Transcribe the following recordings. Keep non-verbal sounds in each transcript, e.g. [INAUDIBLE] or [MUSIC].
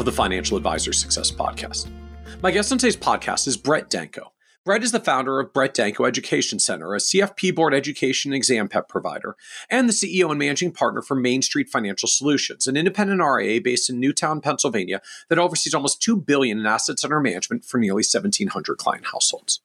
of the Financial Advisor Success Podcast. My guest on today's podcast is Brett Danko. Brett is the founder of Brett Danko Education Center, a CFP board education exam prep provider, and the CEO and managing partner for Main Street Financial Solutions, an independent RIA based in Newtown, Pennsylvania, that oversees almost 2 billion in assets under management for nearly 1,700 client households.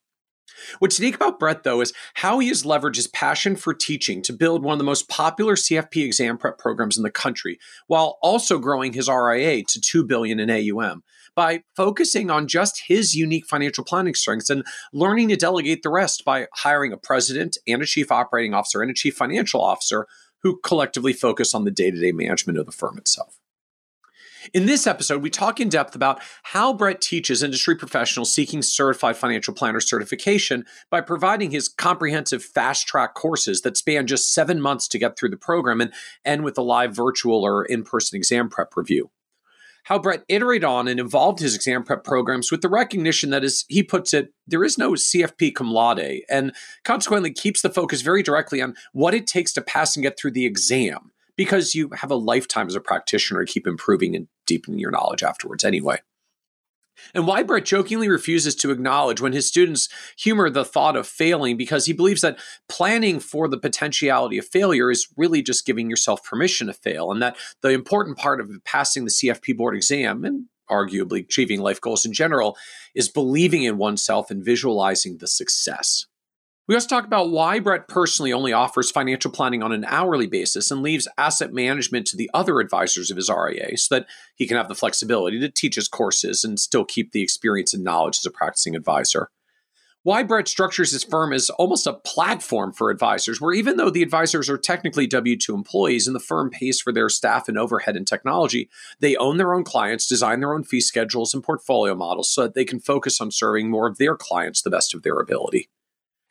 What's unique about Brett, though, is how he has leveraged his passion for teaching to build one of the most popular CFP exam prep programs in the country, while also growing his RIA to 2 billion in AUM by focusing on just his unique financial planning strengths and learning to delegate the rest by hiring a president and a chief operating officer and a chief financial officer who collectively focus on the day to day management of the firm itself. In this episode, we talk in depth about how Brett teaches industry professionals seeking certified financial planner certification by providing his comprehensive fast track courses that span just seven months to get through the program and end with a live virtual or in person exam prep review. How Brett iterated on and evolved his exam prep programs with the recognition that, as he puts it, there is no CFP cum laude, and consequently keeps the focus very directly on what it takes to pass and get through the exam because you have a lifetime as a practitioner to keep improving and deepening your knowledge afterwards anyway. And why Brett jokingly refuses to acknowledge when his students humor the thought of failing because he believes that planning for the potentiality of failure is really just giving yourself permission to fail, and that the important part of passing the CFP board exam and arguably achieving life goals in general is believing in oneself and visualizing the success. We also talk about why Brett personally only offers financial planning on an hourly basis and leaves asset management to the other advisors of his RIA so that he can have the flexibility to teach his courses and still keep the experience and knowledge as a practicing advisor. Why Brett structures his firm as almost a platform for advisors, where even though the advisors are technically W 2 employees and the firm pays for their staff and overhead and technology, they own their own clients, design their own fee schedules and portfolio models so that they can focus on serving more of their clients the best of their ability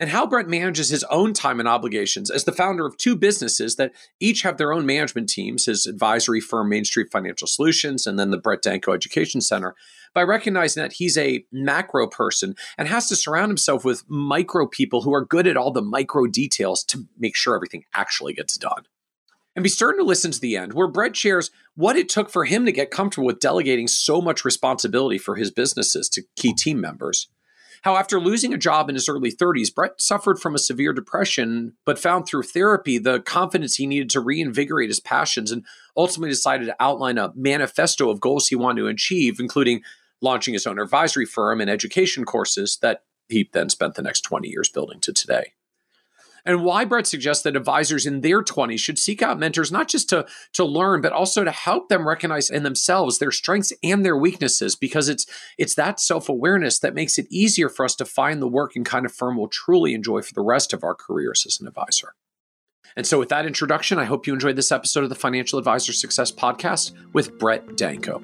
and how Brett manages his own time and obligations as the founder of two businesses that each have their own management teams his advisory firm, Main Street Financial Solutions, and then the Brett Danko Education Center, by recognizing that he's a macro person and has to surround himself with micro people who are good at all the micro details to make sure everything actually gets done. And be certain to listen to the end, where Brett shares what it took for him to get comfortable with delegating so much responsibility for his businesses to key team members how, after losing a job in his early 30s, Brett suffered from a severe depression, but found through therapy the confidence he needed to reinvigorate his passions and ultimately decided to outline a manifesto of goals he wanted to achieve, including launching his own advisory firm and education courses that he then spent the next 20 years building to today and why Brett suggests that advisors in their 20s should seek out mentors not just to, to learn, but also to help them recognize in themselves their strengths and their weaknesses, because it's it's that self-awareness that makes it easier for us to find the work and kind of firm we'll truly enjoy for the rest of our careers as an advisor. And so, with that introduction, I hope you enjoyed this episode of the Financial Advisor Success Podcast with Brett Danko.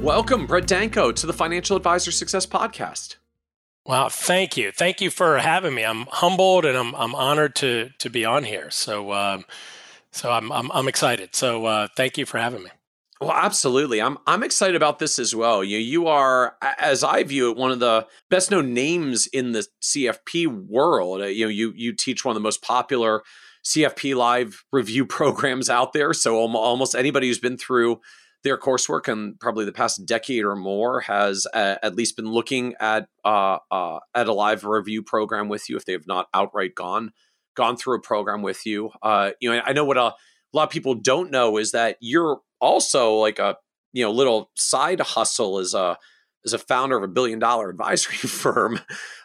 Welcome, Brett Danko, to the Financial Advisor Success Podcast. Wow, thank you, thank you for having me. I'm humbled and I'm I'm honored to to be on here. So um, so I'm I'm, I'm excited. So uh, thank you for having me. Well, absolutely. I'm I'm excited about this as well. You you are, as I view it, one of the best known names in the CFP world. Uh, you know, you you teach one of the most popular CFP live review [LAUGHS] programs out there. So almost anybody who's been through their coursework in probably the past decade or more has uh, at least been looking at uh, uh, at a live review program with you if they have not outright gone gone through a program with you. Uh, you know, I know what a, lot of people don't know is that you're also like a you know little side hustle as a as a founder of a billion dollar advisory [LAUGHS] firm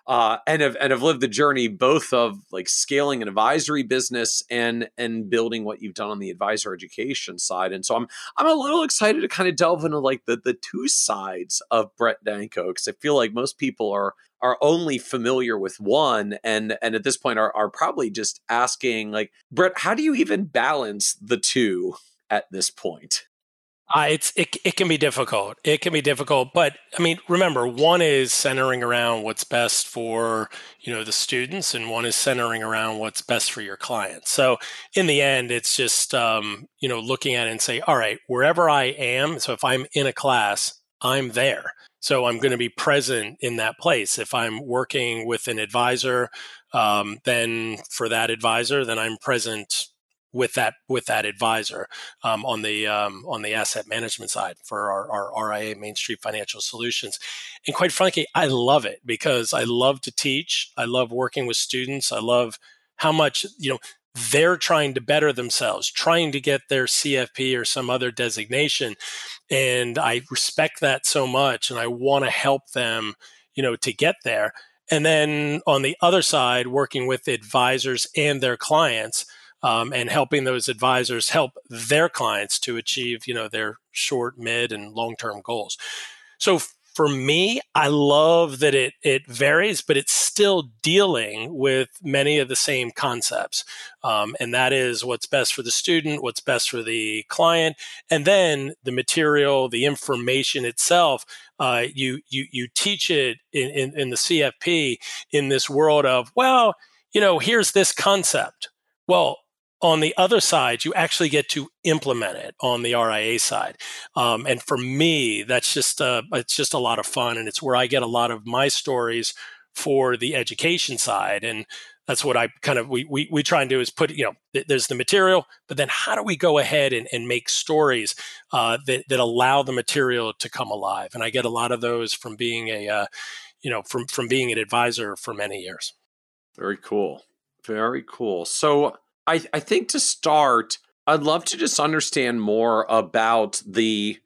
uh, and have and have lived the journey both of like scaling an advisory business and and building what you've done on the advisor education side. And so I'm I'm a little excited to kind of delve into like the the two sides of Brett Danko because I feel like most people are are only familiar with one and and at this point are are probably just asking like Brett, how do you even balance the two? at this point? Uh, it's it, it can be difficult. It can be difficult, but I mean, remember, one is centering around what's best for you know the students, and one is centering around what's best for your clients. So in the end, it's just um, you know looking at it and say, all right, wherever I am. So if I'm in a class, I'm there. So I'm going to be present in that place. If I'm working with an advisor, um, then for that advisor, then I'm present with that with that advisor um, on the um, on the asset management side for our, our RIA Main Street Financial Solutions. And quite frankly, I love it because I love to teach. I love working with students. I love how much you know they're trying to better themselves, trying to get their CFP or some other designation. And I respect that so much and I want to help them, you know, to get there. And then on the other side, working with advisors and their clients um, and helping those advisors help their clients to achieve, you know, their short, mid, and long-term goals. So for me, I love that it it varies, but it's still dealing with many of the same concepts, um, and that is what's best for the student, what's best for the client, and then the material, the information itself. Uh, you you you teach it in, in in the CFP in this world of well, you know, here's this concept. Well, on the other side, you actually get to implement it on the RIA side. Um, and for me, that's just uh, it's just a lot of fun, and it's where I get a lot of my stories for the education side. And that's what I kind of we we, we try and do is put you know th- there's the material, but then how do we go ahead and, and make stories uh, that that allow the material to come alive? And I get a lot of those from being a uh, you know from from being an advisor for many years. Very cool. Very cool. So I, I think to start, I'd love to just understand more about the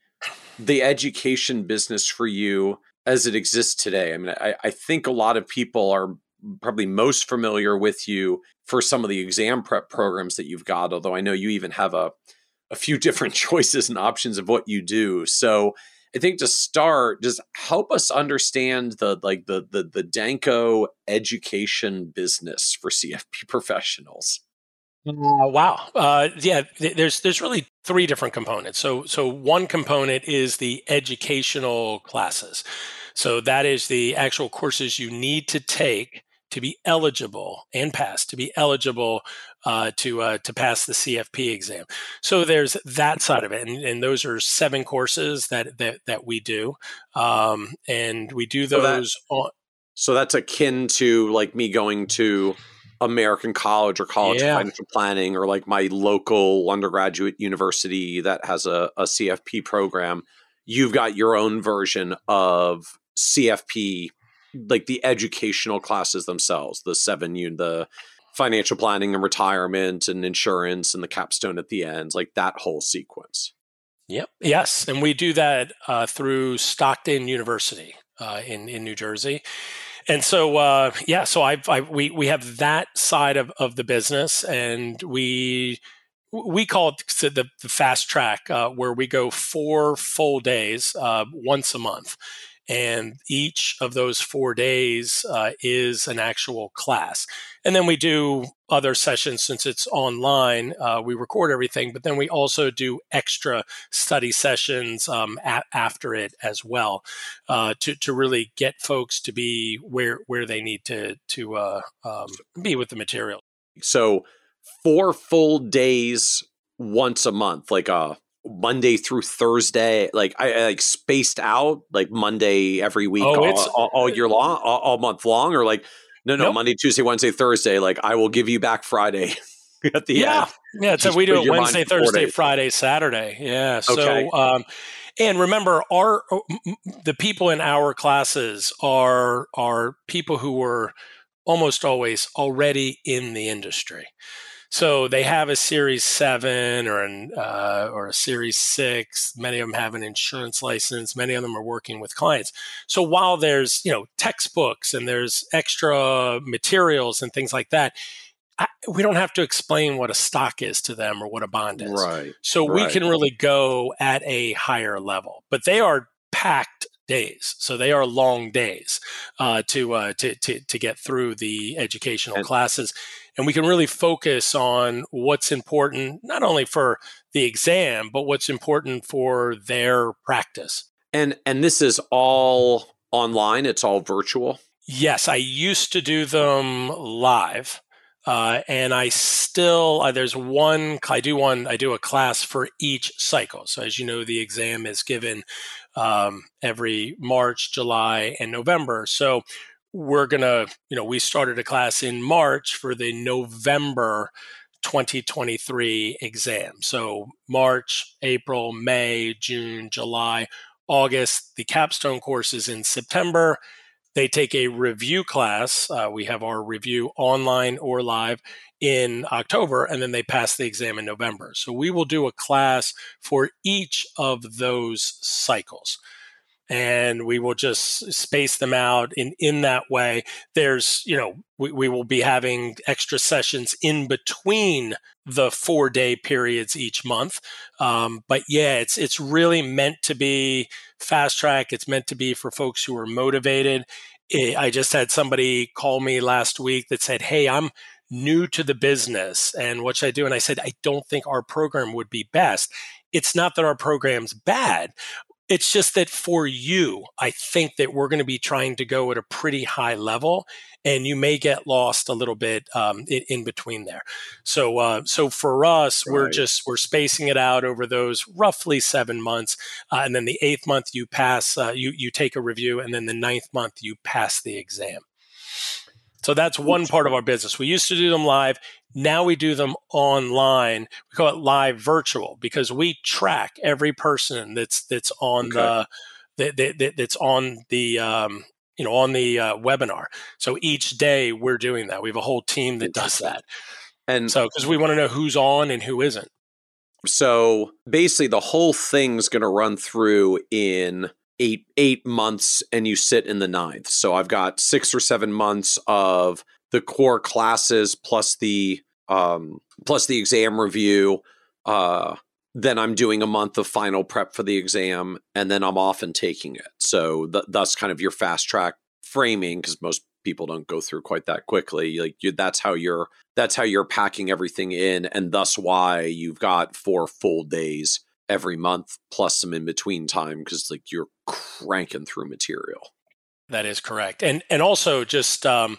the education business for you as it exists today. I mean, I, I think a lot of people are probably most familiar with you for some of the exam prep programs that you've got, although I know you even have a, a few [LAUGHS] different choices and options of what you do. So I think to start, just help us understand the like the the the Danko education business for CFP [LAUGHS] professionals. Uh, wow. Uh, yeah, th- there's there's really three different components. So so one component is the educational classes. So that is the actual courses you need to take to be eligible and pass to be eligible uh, to uh, to pass the CFP exam. So there's that side of it, and, and those are seven courses that that that we do, um, and we do those. So, that, on, so that's akin to like me going to American College or College yeah. of Financial Planning or like my local undergraduate university that has a, a CFP program, you've got your own version of CFP, like the educational classes themselves, the seven you the financial planning and retirement and insurance and the capstone at the end, like that whole sequence. Yep. Yes, and we do that uh, through Stockton University uh, in in New Jersey, and so uh, yeah, so I, I we we have that side of, of the business, and we we call it the, the fast track, uh, where we go four full days uh, once a month, and each of those four days uh, is an actual class. And then we do other sessions since it's online. Uh, we record everything, but then we also do extra study sessions um, a- after it as well uh, to to really get folks to be where where they need to to uh, um, be with the material. So four full days once a month, like a Monday through Thursday, like I, I, like spaced out, like Monday every week, oh, all, all, all, year long, [LAUGHS] all, all, month long, or like no, no, nope. Monday, Tuesday, Wednesday, Thursday. Like I will give you back Friday [LAUGHS] at the yeah. end. Yeah, Yeah. so we do it Wednesday, Thursday, Friday, Saturday. Yeah. So, okay. um, and remember, our the people in our classes are are people who were almost always already in the industry. So they have a Series Seven or an uh, or a Series Six. Many of them have an insurance license. Many of them are working with clients. So while there's you know textbooks and there's extra materials and things like that, I, we don't have to explain what a stock is to them or what a bond is. Right. So right. we can really go at a higher level. But they are packed days. So they are long days uh, to, uh, to, to to get through the educational and, classes, and we can really focus on what's important not only for the exam but what's important for their practice. And and this is all online. It's all virtual. Yes, I used to do them live. Uh, and I still uh, there's one I do one I do a class for each cycle. So as you know, the exam is given um, every March, July, and November. So we're gonna you know we started a class in March for the November 2023 exam. So March, April, May, June, July, August. The capstone course is in September they take a review class. Uh, we have our review online or live in October, and then they pass the exam in November. So we will do a class for each of those cycles. And we will just space them out in, in that way. There's, you know, we, we will be having extra sessions in between the four day periods each month. Um, but yeah, it's it's really meant to be fast track. It's meant to be for folks who are motivated. I just had somebody call me last week that said, Hey, I'm new to the business and what should I do? And I said, I don't think our program would be best. It's not that our program's bad. It's just that for you, I think that we're going to be trying to go at a pretty high level, and you may get lost a little bit um, in, in, between there. So, uh, so for us, right. we're just we're spacing it out over those roughly seven months, uh, and then the eighth month you pass, uh, you you take a review, and then the ninth month you pass the exam. So that's one part of our business. We used to do them live. Now we do them online. We call it live virtual because we track every person that's that's on okay. the that, that, that's on the um, you know on the uh, webinar. So each day we're doing that. We have a whole team that does that. And so because we want to know who's on and who isn't. So basically, the whole thing's going to run through in eight eight months and you sit in the ninth. So I've got six or seven months of the core classes plus the um, plus the exam review. Uh, then I'm doing a month of final prep for the exam, and then I'm off and taking it. So th- thus, kind of your fast track framing, because most people don't go through quite that quickly. Like you, that's how you're that's how you're packing everything in, and thus why you've got four full days every month plus some in between time because like you're cranking through material. That is correct, and and also just um,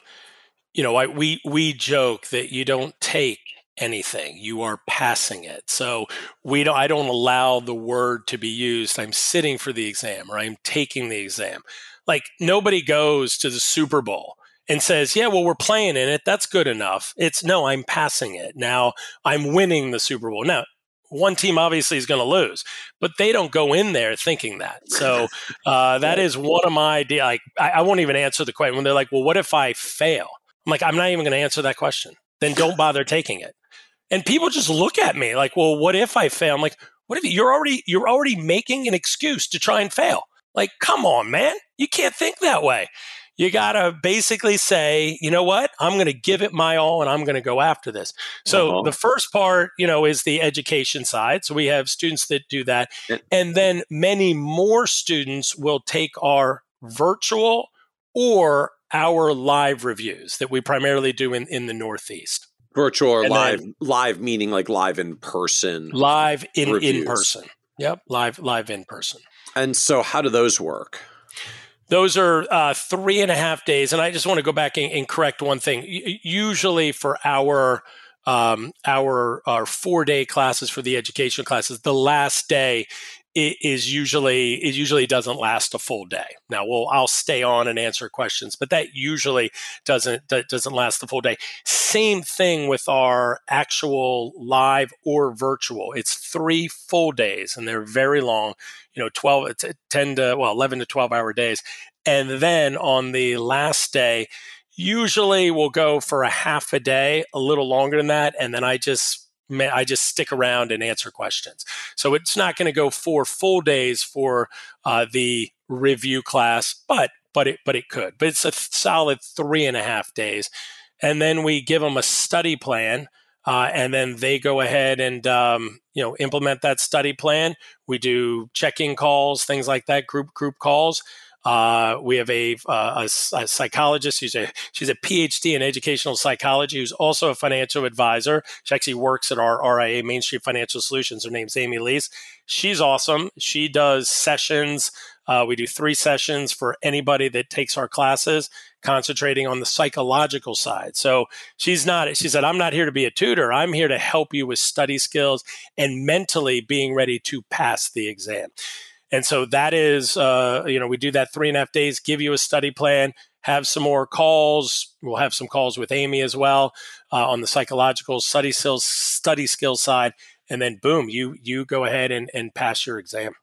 you know, I, we we joke that you don't take anything you are passing it. So we don't i don't allow the word to be used. I'm sitting for the exam or i'm taking the exam. Like nobody goes to the super bowl and says yeah well we're playing in it. That's good enough. It's no i'm passing it. Now i'm winning the super bowl. Now one team obviously is going to lose, but they don't go in there thinking that. [LAUGHS] So uh, that is one of my like I, I, won't even answer the question when they're like, "Well, what if I fail?" I'm like, I'm not even going to answer that question. Then don't [LAUGHS] bother taking it. And people just look at me like, "Well, what if I fail?" I'm like, "What if you're already you're already making an excuse to try and fail?" Like, come on, man, you can't think that way you got to basically say, you know what? I'm going to give it my all and I'm going to go after this. So uh-huh. the first part, you know, is the education side. So we have students that do that. And then many more students will take our virtual or our live reviews that we primarily do in, in the Northeast. Virtual or and live, live meaning like live in person. Live in, in person. Yep. Live, live in person. And so how do those work? Those are uh, three and a half days. And I just want to go back and, and correct one thing. Usually for our um, our our four day classes for the education classes, the last day it is usually it usually doesn't last a full day. Now, well, I'll stay on and answer questions, but that usually doesn't doesn't last the full day. Same thing with our actual live or virtual. It's three full days, and they're very long. You know, twelve, uh, ten to well, eleven to twelve hour days, and then on the last day, usually we'll go for a half a day, a little longer than that, and then I just I just stick around and answer questions. So it's not going to go four full days for uh, the review class, but but it but it could. But it's a solid three and a half days, and then we give them a study plan. uh, and then they go ahead and um, you know implement that study plan. We do check-in calls, things like that, group group calls. Uh, we have a, uh, a, a, psychologist. She's a she's a PhD in educational psychology, who's also a financial advisor. She actually works at our RIA Main Street Financial Solutions. Her name's Amy Lees. She's awesome. She does sessions. Uh, we do three sessions for anybody that takes our classes, concentrating on the psychological side. So she's not. She said, "I'm not here to be a tutor. I'm here to help you with study skills and mentally being ready to pass the exam." And so that is, uh, you know, we do that three and a half days, give you a study plan, have some more calls. We'll have some calls with Amy as well uh, on the psychological study skills study skills side, and then boom, you you go ahead and, and pass your exam.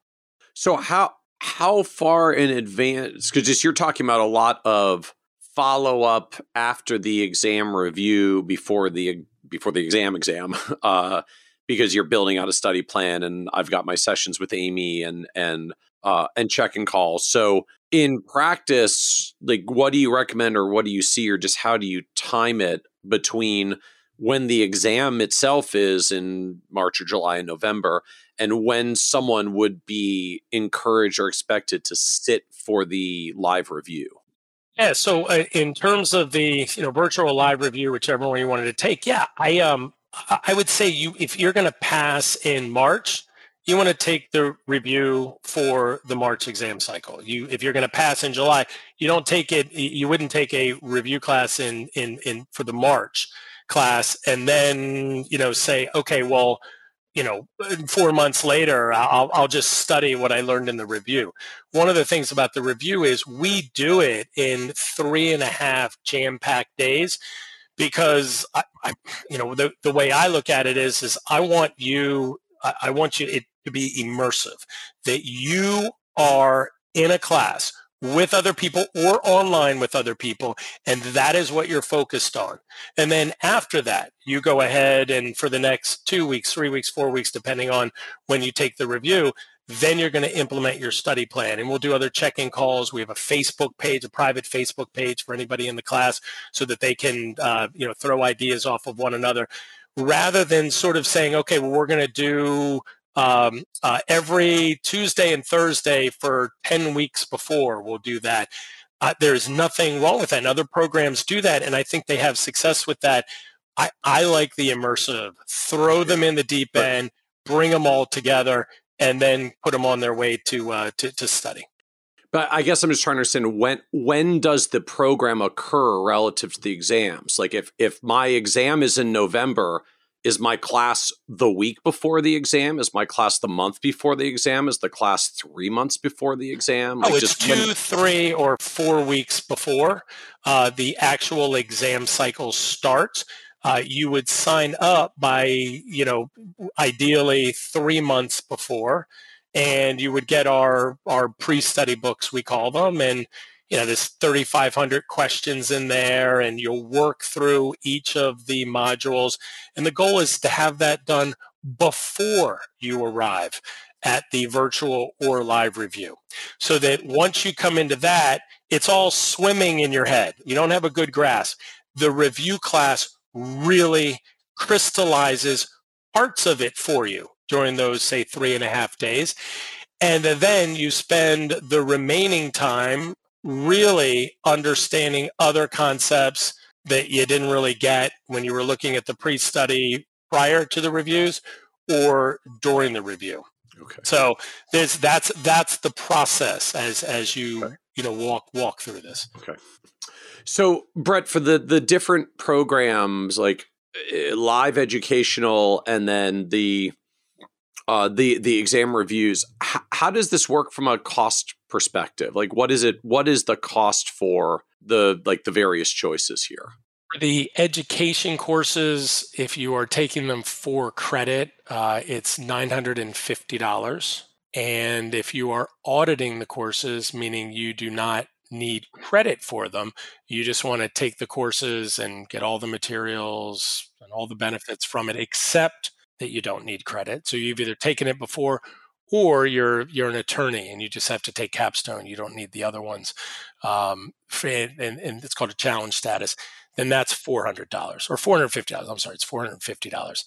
So how how far in advance? Because just you're talking about a lot of follow up after the exam review before the before the exam exam. [LAUGHS] Uh, because you're building out a study plan and I've got my sessions with Amy and and uh, and checking calls. So in practice, like what do you recommend or what do you see or just how do you time it between when the exam itself is in March or July and November and when someone would be encouraged or expected to sit for the live review? Yeah, so uh, in terms of the you know virtual live review, whichever one you wanted to take, yeah, I um I would say you if you're going to pass in March, you want to take the review for the March exam cycle. You if you're going to pass in July, you don't take it you wouldn't take a review class in in in for the March class and then, you know, say, okay, well, you know, four months later, I'll, I'll just study what I learned in the review. One of the things about the review is we do it in three and a half jam packed days because I, I, you know the, the way I look at it is is I want you I, I want you it to be immersive that you are in a class with other people or online with other people and that is what you're focused on. And then after that you go ahead and for the next two weeks three weeks four weeks depending on when you take the review then you're going to implement your study plan. And we'll do other check-in calls. We have a Facebook page, a private Facebook page for anybody in the class so that they can, uh, you know, throw ideas off of one another rather than sort of saying, okay, well, we're going to do um, uh, every Tuesday and Thursday for 10 weeks before we'll do that. Uh, there's nothing wrong with that. And other programs do that. And I think they have success with that. I, I like the immersive, throw them in the deep end, bring them all together and then put them on their way to uh, to, to study. But I guess I'm just trying to understand when when does the program occur relative to the exams? Like if if my exam is in November, is my class the week before the exam? Is my class the month before the exam? Is the class three months before the exam? Like oh, it's two, when- three, or four weeks before uh, the actual exam cycle starts uh, you would sign up by, you know, ideally three months before, and you would get our our pre-study books, we call them, and you know, there's 3,500 questions in there, and you'll work through each of the modules. And the goal is to have that done before you arrive at the virtual or live review. So that once you come into that, it's all swimming in your head. You don't have a good grasp. The review class really crystallizes parts of it for you during those, say, three and a half days. And then you spend the remaining time really understanding other concepts that you didn't really get when you were looking at the pre-study prior to the reviews or during the review. Okay. So this that's that's the process as as you okay. you know walk walk through this. Okay. So, Brett, for the the different programs like uh, live educational and then the uh, the the exam reviews, h- how does this work from a cost perspective? Like, what is it? What is the cost for the like the various choices here? The education courses, if you are taking them for credit, uh, it's nine hundred and fifty dollars. And if you are auditing the courses, meaning you do not need credit for them. You just want to take the courses and get all the materials and all the benefits from it, except that you don't need credit. So you've either taken it before or you're you're an attorney and you just have to take capstone. You don't need the other ones, um, and, and it's called a challenge status. then that's $400 or $450. I'm sorry, it's $450.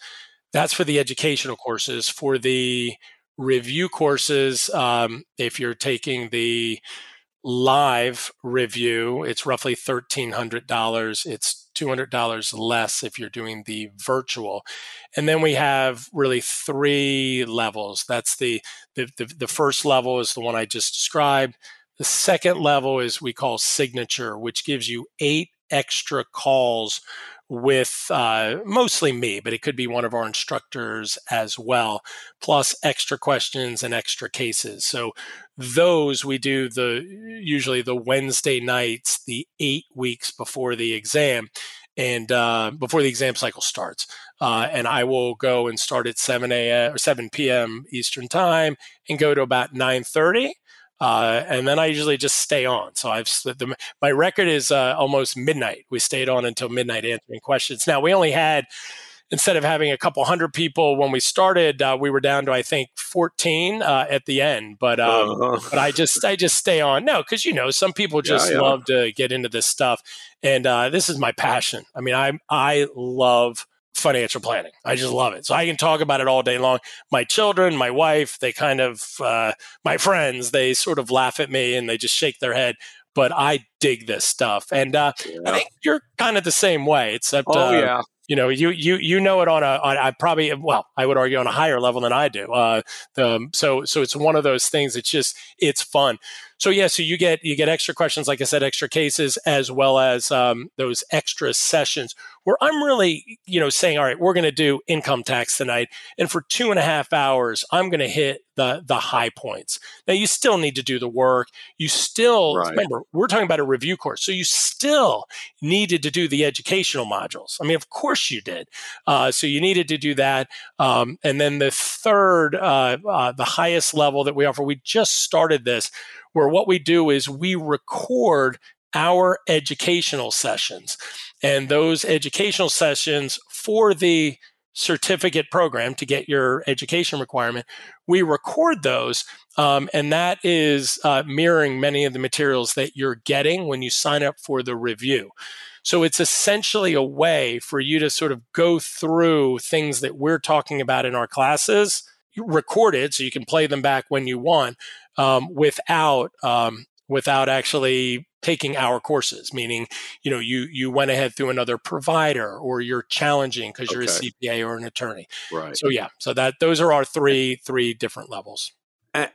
That's for the educational courses. For the review courses, um, if you're taking the live review, it's roughly $1,300. It's $200 less if you're doing the virtual. And then we have really three levels. That's the, the, the, the first level is the one I just described. The second level is we call signature, which gives you eight extra calls with uh, mostly me, but it could be one of our instructors as well, plus extra questions and extra cases. So those we do the usually the Wednesday nights, the eight weeks before the exam, and uh, before the exam cycle starts. Uh, and I will go and start at 7 a.m. or 7 p.m. Eastern time and go to about 9:30 uh, and then I usually just stay on. So I've the, my record is uh, almost midnight. We stayed on until midnight answering questions. Now we only had instead of having a couple hundred people when we started, uh, we were down to I think 14 uh, at the end. But um, uh-huh. but I just I just stay on. No, because you know some people just yeah, yeah. love to get into this stuff, and uh, this is my passion. I mean, I I love financial planning. I just love it. So I can talk about it all day long. My children, my wife, they kind of, uh, my friends, they sort of laugh at me and they just shake their head. But I dig this stuff, and uh, yeah. I think you're kind of the same way. Except, oh uh, yeah, you know, you you you know it on a on I probably well, I would argue on a higher level than I do. Uh, the, so so it's one of those things. It's just it's fun. So yeah, so you get you get extra questions, like I said, extra cases, as well as um, those extra sessions where I'm really, you know, saying, all right, we're going to do income tax tonight, and for two and a half hours, I'm going to hit the the high points. Now you still need to do the work. You still right. remember we're talking about a review course, so you still needed to do the educational modules. I mean, of course you did. Uh, so you needed to do that, um, and then the third, uh, uh, the highest level that we offer, we just started this where what we do is we record our educational sessions. And those educational sessions for the certificate program to get your education requirement, we record those. Um, and that is uh, mirroring many of the materials that you're getting when you sign up for the review. So it's essentially a way for you to sort of go through things that we're talking about in our classes recorded so you can play them back when you want um, without um, without actually taking our courses meaning you know you you went ahead through another provider or you're challenging because you're okay. a cpa or an attorney right so yeah so that those are our three three different levels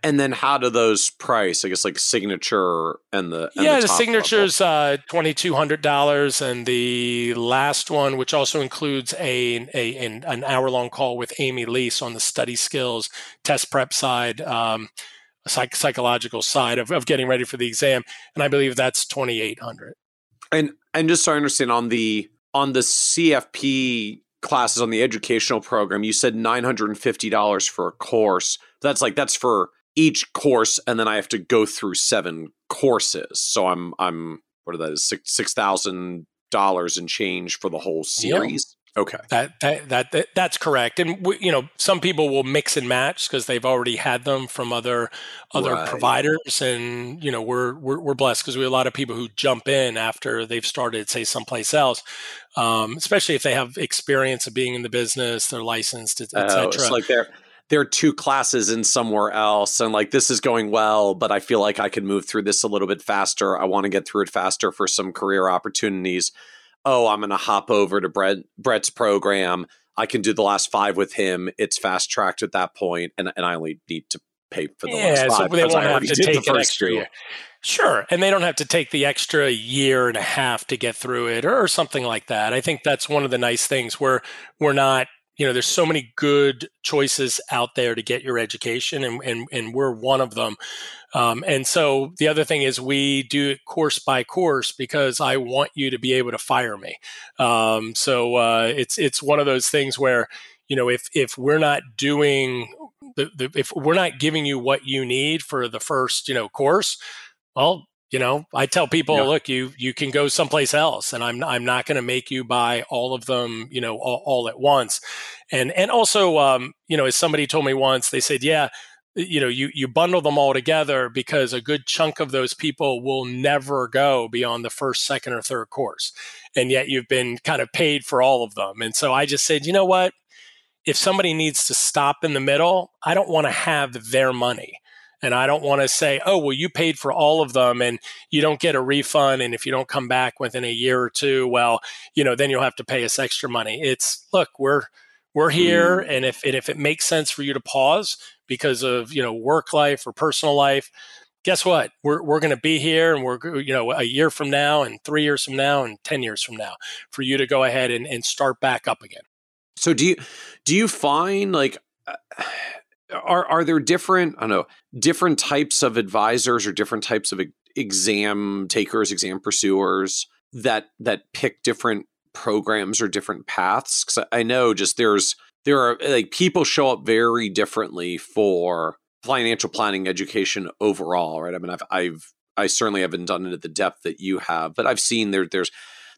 and then how do those price? I guess like signature and the and yeah, the, the signature's uh, twenty two hundred dollars, and the last one, which also includes a, a an, an hour long call with Amy Lease on the study skills test prep side, um, psych- psychological side of, of getting ready for the exam, and I believe that's twenty eight hundred. And and just so I understand on the on the CFP classes on the educational program, you said nine hundred and fifty dollars for a course. That's like that's for each course, and then I have to go through seven courses. So I'm I'm what are those six six thousand dollars and change for the whole series. Okay, that, that that, that that's correct. And we, you know, some people will mix and match because they've already had them from other other right. providers, and you know, we're we're, we're blessed because we have a lot of people who jump in after they've started, say, someplace else, um, especially if they have experience of being in the business, they're licensed, etc. Oh, it's like they're there are two classes in somewhere else and like this is going well but i feel like i could move through this a little bit faster i want to get through it faster for some career opportunities oh, I'm going to hop over to Brett, Brett's program. I can do the last five with him. It's fast tracked at that point, and, and I only need to pay for the yeah, last five. So they won't have to take an extra year. Sure, and they don't have to take the extra year and a half to get through it, or, or something like that. I think that's one of the nice things where we're not you know there's so many good choices out there to get your education and and, and we're one of them um, and so the other thing is we do it course by course because I want you to be able to fire me. Um, so uh, it's it's one of those things where you know if if we're not doing the, the, if we're not giving you what you need for the first you know course, well you know i tell people yeah. look you you can go someplace else and i'm i'm not going to make you buy all of them you know all, all at once. And and also um, you know as somebody told me once they said yeah you know you you bundle them all together because a good chunk of those people will never go beyond the first second or third course and yet you've been kind of paid for all of them. And so i just said you know what? If somebody needs to stop in the middle i don't want to have their money and i don't want to say oh well you paid for all of them and you don't get a refund and if you don't come back within a year or two well you know then you'll have to pay us extra money. It's look we're we're here mm. and if and if it makes sense for you to pause because of you know work life or personal life guess what? We're, we're going to be here and we're you know a year from now and three years from now and 10 years from now for you to go ahead and, and start back up again. So do you do you find like uh, are are there different i don't know different types of advisors or different types of exam takers exam pursuers that that pick different programs or different paths because i know just there's there are like people show up very differently for financial planning education overall, right? I mean, I've I've I certainly haven't done it at the depth that you have, but I've seen there there's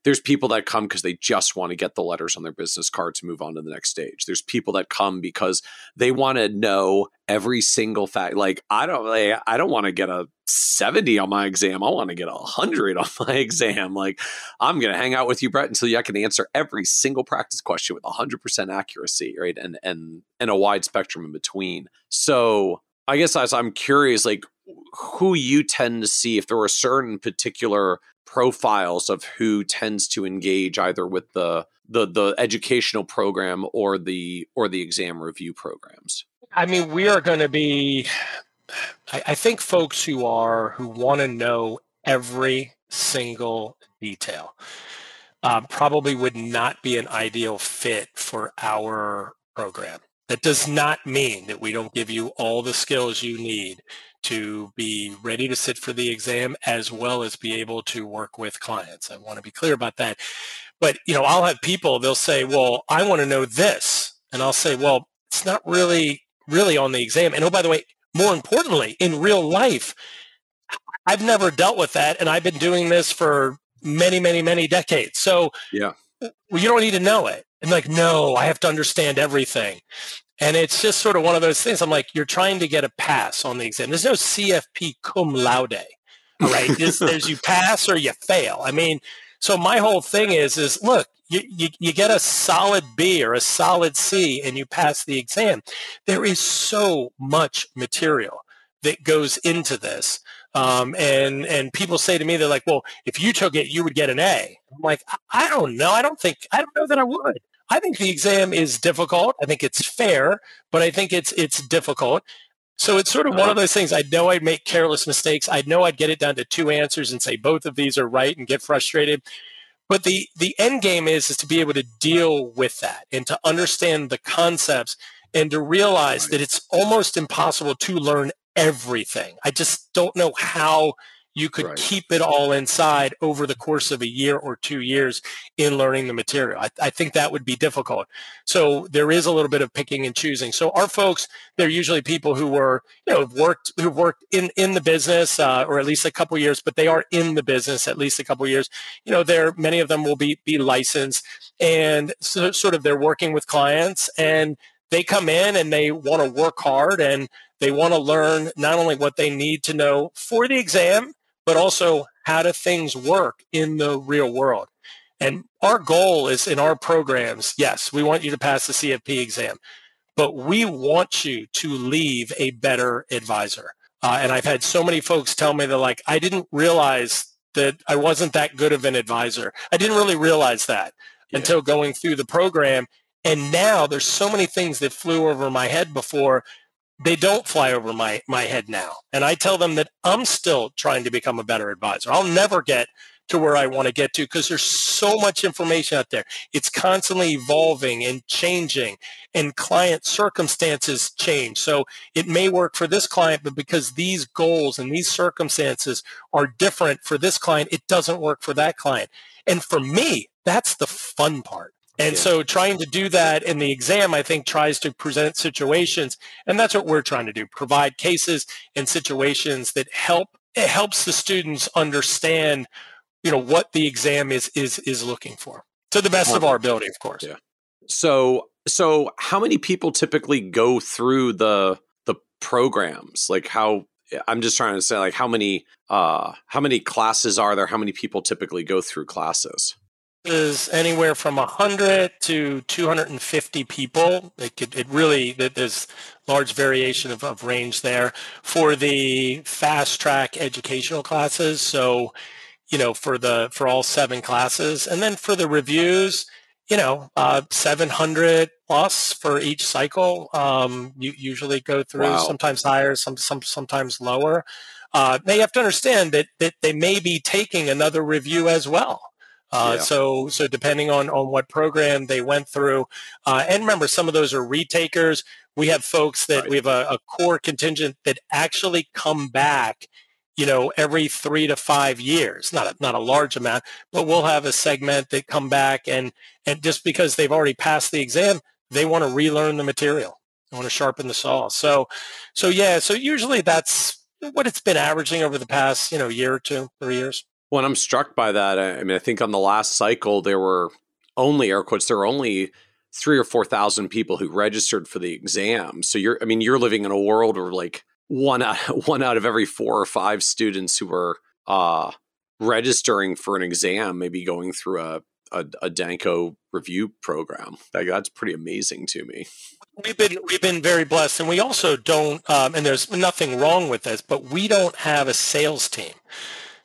there's people that come because they just want to get the letters on their business card to move on to the next stage. There's people that come because they want to know every single fact. Like I don't, I don't want to get a 70 on my exam. I want to get a hundred [LAUGHS] on my exam. Like I'm going to hang out with you, Brett, until I can answer every single practice question with hundred percent accuracy, right? And and and a wide spectrum in between. So I guess I'm curious, like who you tend to see if there were certain particular profiles of who tends to engage either with the the the educational program or the or the exam review programs? I mean we are going to be I, I think folks who are who want to know every single detail uh, probably would not be an ideal fit for our program. That does not mean that we don't give you all the skills you need to be ready to sit for the exam as well as be able to work with clients. I want to be clear about that. But, you know, I'll have people, they'll say, well, I want to know this. And I'll say, well, it's not really, really on the exam. And oh, by the way, more importantly, in real life, I've never dealt with that. And I've been doing this for many, many, many decades. So yeah, well, you don't need to know it. And like, no, I have to understand everything. And it's just sort of one of those things. I'm like, you're trying to get a pass on the exam. There's no CFP cum laude, right? there's, [LAUGHS] there's you pass or you fail. I mean, so my whole thing is, is look, you, you, you get a solid B or a solid C and you pass the exam. There is so much material that goes into this. Um, and and people say to me, they're like, "Well, if you took it, you would get an A." I'm like, I don't know. I don't think I don't know that I would. I think the exam is difficult. I think it's fair, but I think it's it's difficult. So it's sort of one of uh-huh. those things. I know I'd make careless mistakes. I know I'd get it down to two answers and say both of these are right and get frustrated. But the the end game is is to be able to deal with that and to understand the concepts and to realize that it's almost impossible to learn everything. I just don't know how you could right. keep it all inside over the course of a year or two years in learning the material. I, I, think that would be difficult. So there is a little bit of picking and choosing. So our folks, they're usually people who were, you know, have worked, who've worked in, in the business, uh, or at least a couple years, but they are in the business at least a couple years. You know, there, many of them will be, be licensed and so, sort of they're working with clients and they come in and they want to work hard and they want to learn not only what they need to know for the exam, but also how do things work in the real world. And our goal is in our programs, yes, we want you to pass the CFP exam, but we want you to leave a better advisor. Uh, and I've had so many folks tell me they're like, I didn't realize that I wasn't that good of an advisor. I didn't really realize that yeah. until going through the program. And now there's so many things that flew over my head before they don't fly over my, my head now. And I tell them that I'm still trying to become a better advisor. I'll never get to where I want to get to because there's so much information out there. It's constantly evolving and changing and client circumstances change. So it may work for this client, but because these goals and these circumstances are different for this client, it doesn't work for that client. And for me, that's the fun part. And yeah. so trying to do that in the exam, I think, tries to present situations. And that's what we're trying to do, provide cases and situations that help, it helps the students understand, you know, what the exam is, is, is looking for to the best of our ability, of course. Yeah. So, so how many people typically go through the, the programs? Like how I'm just trying to say like how many uh how many classes are there? How many people typically go through classes? Is anywhere from 100 to 250 people. It could it really there's large variation of, of range there for the fast track educational classes. So, you know, for the for all seven classes, and then for the reviews, you know, uh, 700 plus for each cycle. Um, you usually go through wow. sometimes higher, some, some sometimes lower. Uh, now you have to understand that that they may be taking another review as well. Uh, yeah. So, so depending on on what program they went through, uh, and remember, some of those are retakers. We have folks that right. we have a, a core contingent that actually come back you know, every three to five years. Not a, not a large amount, but we'll have a segment that come back and and just because they've already passed the exam, they want to relearn the material. They want to sharpen the saw. So, so yeah. So usually that's what it's been averaging over the past you know year or two, three years. When I'm struck by that, I mean, I think on the last cycle there were only air quotes. There were only three or four thousand people who registered for the exam. So you're, I mean, you're living in a world where like one out [LAUGHS] one out of every four or five students who are uh, registering for an exam, maybe going through a a, a Danko review program. Like, that's pretty amazing to me. We've been we've been very blessed, and we also don't. Um, and there's nothing wrong with this, but we don't have a sales team.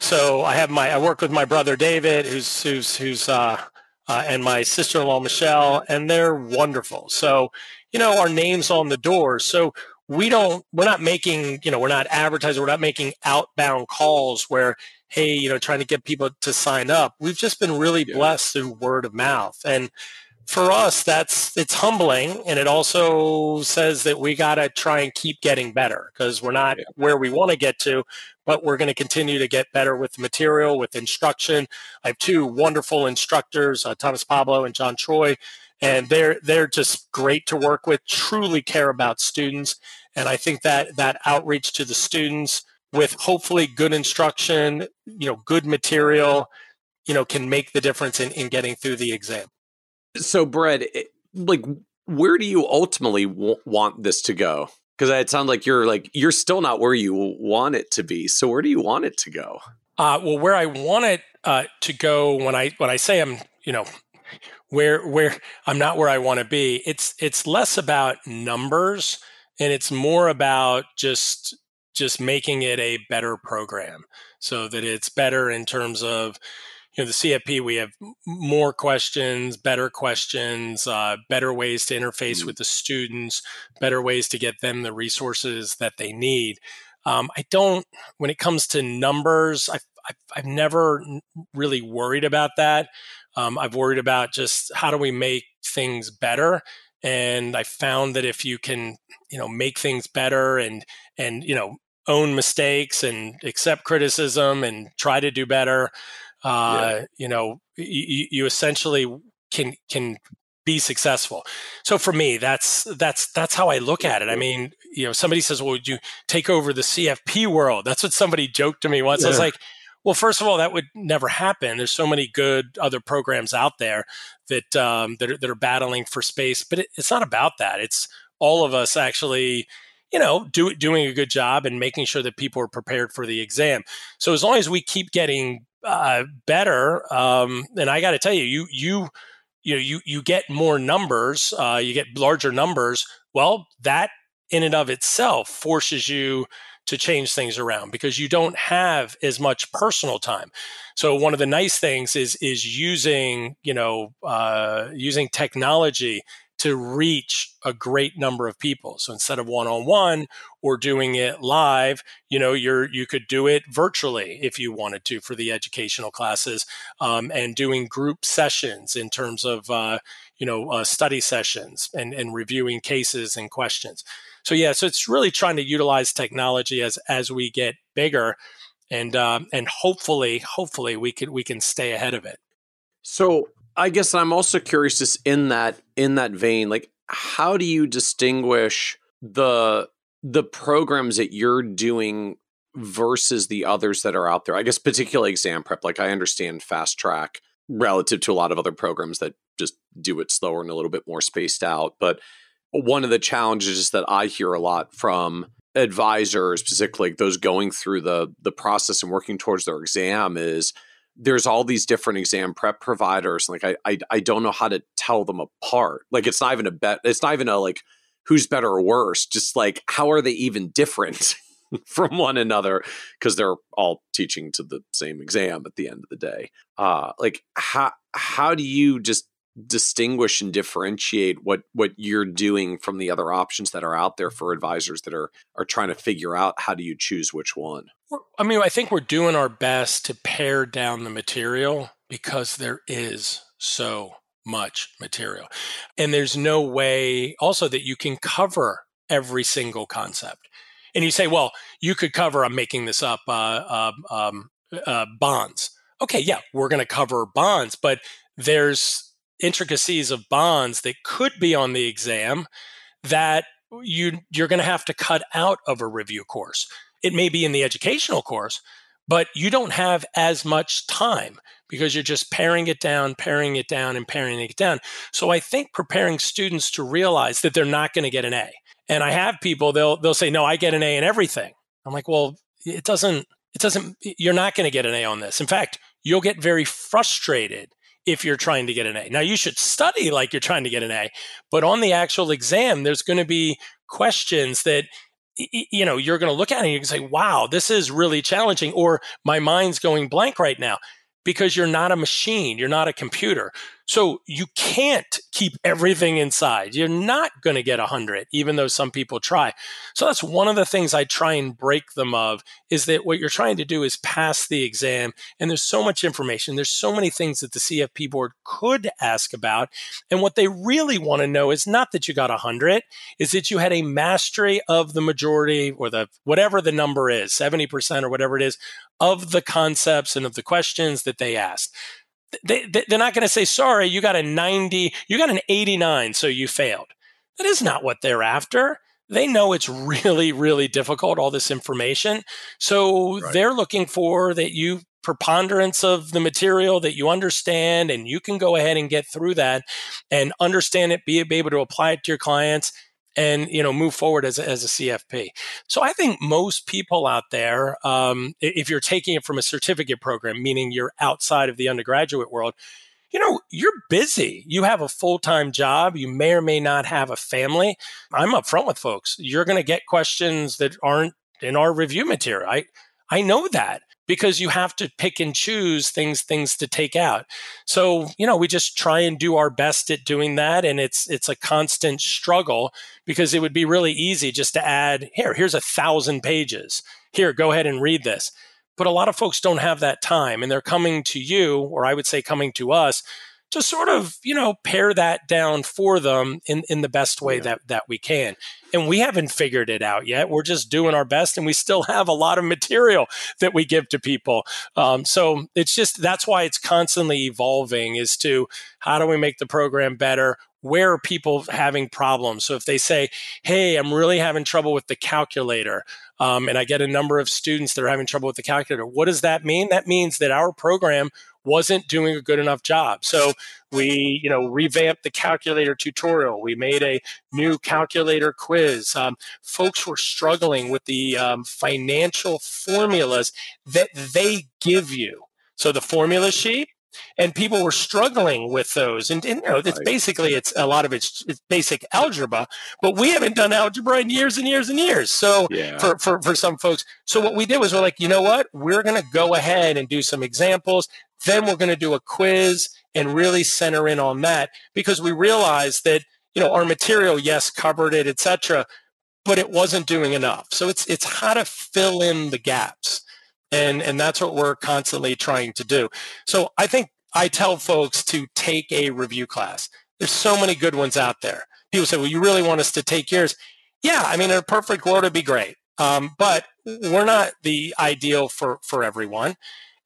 So I have my I work with my brother David, who's who's who's uh, uh, and my sister-in-law Michelle, and they're wonderful. So you know our names on the door. So we don't we're not making you know we're not advertising we're not making outbound calls where hey you know trying to get people to sign up we've just been really yeah. blessed through word of mouth and for us that's it's humbling and it also says that we got to try and keep getting better because we're not yeah. where we want to get to but we're going to continue to get better with material with instruction. I have two wonderful instructors uh, thomas pablo and john troy and they're they're just great to work with truly care about students and i think that that outreach to the students with hopefully good instruction you know good material you know can make the difference in, in getting through the exam. So brett like where do you ultimately w- want this to go because it sounds like you're like you're still not where you want it to be so where do you want it to go uh, well where i want it uh, to go when i when i say i'm you know where where I'm not where I want to be. It's it's less about numbers and it's more about just just making it a better program so that it's better in terms of you know the CFP we have more questions, better questions, uh, better ways to interface mm-hmm. with the students, better ways to get them the resources that they need. Um, I don't when it comes to numbers. I've, I've, I've never really worried about that. Um, I've worried about just how do we make things better. And I found that if you can, you know, make things better and and you know own mistakes and accept criticism and try to do better, uh, yeah. you know, you, you essentially can can be successful. So for me, that's that's that's how I look at it. I mean, you know, somebody says, "Well, would you take over the CFP world?" That's what somebody joked to me once. Yeah. I was like, well, first of all, that would never happen. There's so many good other programs out there that um, that, are, that are battling for space, but it, it's not about that. It's all of us actually, you know, do, doing a good job and making sure that people are prepared for the exam. So as long as we keep getting uh, better, um, and I got to tell you, you you you know you you get more numbers, uh, you get larger numbers. Well, that in and of itself forces you to change things around because you don't have as much personal time. So one of the nice things is is using you know uh, using technology to reach a great number of people. So instead of one on one or doing it live, you know, you're you could do it virtually if you wanted to for the educational classes, um, and doing group sessions in terms of uh, you know uh, study sessions and and reviewing cases and questions. So yeah, so it's really trying to utilize technology as as we get bigger, and um, and hopefully hopefully we can we can stay ahead of it. So I guess I'm also curious, just in that in that vein, like how do you distinguish the the programs that you're doing versus the others that are out there? I guess particularly exam prep. Like I understand fast track relative to a lot of other programs that just do it slower and a little bit more spaced out, but one of the challenges that I hear a lot from advisors, specifically those going through the the process and working towards their exam, is there's all these different exam prep providers. Like I, I I don't know how to tell them apart. Like it's not even a bet. It's not even a like who's better or worse. Just like how are they even different [LAUGHS] from one another? Because they're all teaching to the same exam at the end of the day. Uh, like how how do you just distinguish and differentiate what what you're doing from the other options that are out there for advisors that are are trying to figure out how do you choose which one i mean i think we're doing our best to pare down the material because there is so much material. And there's no way also that you can cover every single concept. And you say well you could cover i'm making this up uh, uh, um, uh, bonds. Okay yeah we're going to cover bonds but there's intricacies of bonds that could be on the exam that you you're going to have to cut out of a review course. It may be in the educational course, but you don't have as much time because you're just paring it down, paring it down, and paring it down. So I think preparing students to realize that they're not going to get an A. And I have people they'll they'll say, "No, I get an A in everything." I'm like, "Well, it doesn't it doesn't you're not going to get an A on this. In fact, you'll get very frustrated if you're trying to get an A. Now, you should study like you're trying to get an A, but on the actual exam, there's going to be questions that you know you're going to look at it and you can say wow this is really challenging or my mind's going blank right now because you're not a machine you're not a computer so you can't keep everything inside. You're not going to get 100, even though some people try. So that's one of the things I try and break them of is that what you're trying to do is pass the exam. And there's so much information. There's so many things that the CFP board could ask about. And what they really want to know is not that you got 100, is that you had a mastery of the majority or the whatever the number is, 70% or whatever it is, of the concepts and of the questions that they asked they, they're not going to say, sorry, you got a 90, you got an 89, so you failed. That is not what they're after. They know it's really, really difficult, all this information. So right. they're looking for that you preponderance of the material that you understand and you can go ahead and get through that and understand it, be, be able to apply it to your clients and you know move forward as a, as a CFP. So I think most people out there, um, if you're taking it from a certificate program, meaning you're outside of the undergraduate world, you know you're busy. You have a full time job. You may or may not have a family. I'm upfront with folks. You're going to get questions that aren't in our review material. I I know that because you have to pick and choose things things to take out. So, you know, we just try and do our best at doing that and it's it's a constant struggle because it would be really easy just to add, here, here's a thousand pages. Here, go ahead and read this. But a lot of folks don't have that time and they're coming to you, or I would say coming to us, to sort of, you know, pare that down for them in, in the best way yeah. that, that we can. And we haven't figured it out yet. We're just doing our best and we still have a lot of material that we give to people. Um, so it's just that's why it's constantly evolving is to how do we make the program better? where are people having problems? So if they say, hey, I'm really having trouble with the calculator, um, and I get a number of students that are having trouble with the calculator, what does that mean? That means that our program wasn't doing a good enough job. So we, you know, revamped the calculator tutorial. We made a new calculator quiz. Um, folks were struggling with the um, financial formulas that they give you. So the formula sheet, and people were struggling with those. And, and you know, it's basically it's a lot of it's, it's, basic algebra, but we haven't done algebra in years and years and years. So yeah. for, for for some folks, so what we did was we're like, you know what, we're going to go ahead and do some examples. Then we're going to do a quiz and really center in on that because we realized that you know our material, yes, covered it, etc., but it wasn't doing enough. So it's it's how to fill in the gaps and and that's what we're constantly trying to do. So i think i tell folks to take a review class. There's so many good ones out there. People say well you really want us to take yours? Yeah i mean in a perfect world it'd be great. Um, but we're not the ideal for for everyone.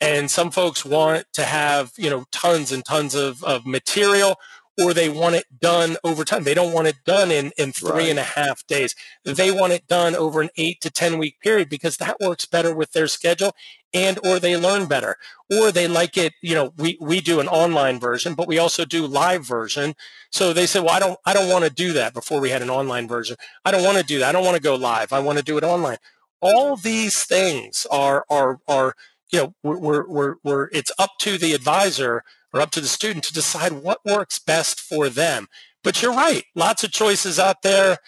And some folks want to have you know tons and tons of, of material or they want it done over time. They don't want it done in, in three right. and a half days. They want it done over an eight to 10 week period because that works better with their schedule and or they learn better or they like it you know we we do an online version but we also do live version so they said well i don't i don't want to do that before we had an online version i don't want to do that i don't want to go live i want to do it online all these things are are are you know we're we're we're it's up to the advisor or up to the student to decide what works best for them but you're right lots of choices out there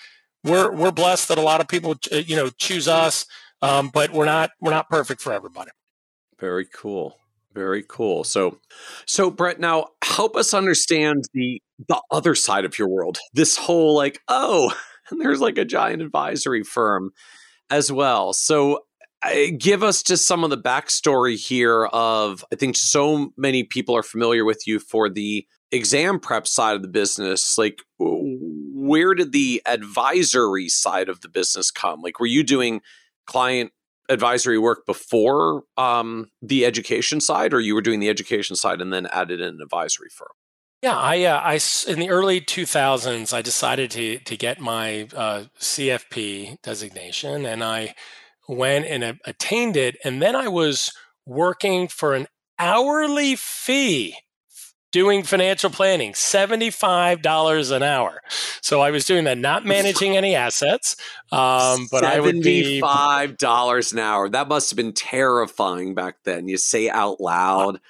we're we're blessed that a lot of people uh, you know choose us um, but we're not we're not perfect for everybody. Very cool. Very cool. So, so Brett, now help us understand the the other side of your world. This whole like, oh, [LAUGHS] there's like a giant advisory firm as well. So, give us just some of the backstory here. Of I think so many people are familiar with you for the exam prep side of the business. Like, where did the advisory side of the business come? Like, were you doing client advisory work before um, the education side, or you were doing the education side and then added in an advisory firm? Yeah, I, uh, I in the early 2000s, I decided to to get my uh, CFP designation, and I went and attained it, and then I was working for an hourly fee doing financial planning, $75 an hour. So I was doing that, not [LAUGHS] managing any assets. Um, but I would be $75 an hour. That must have been terrifying back then. You say out loud,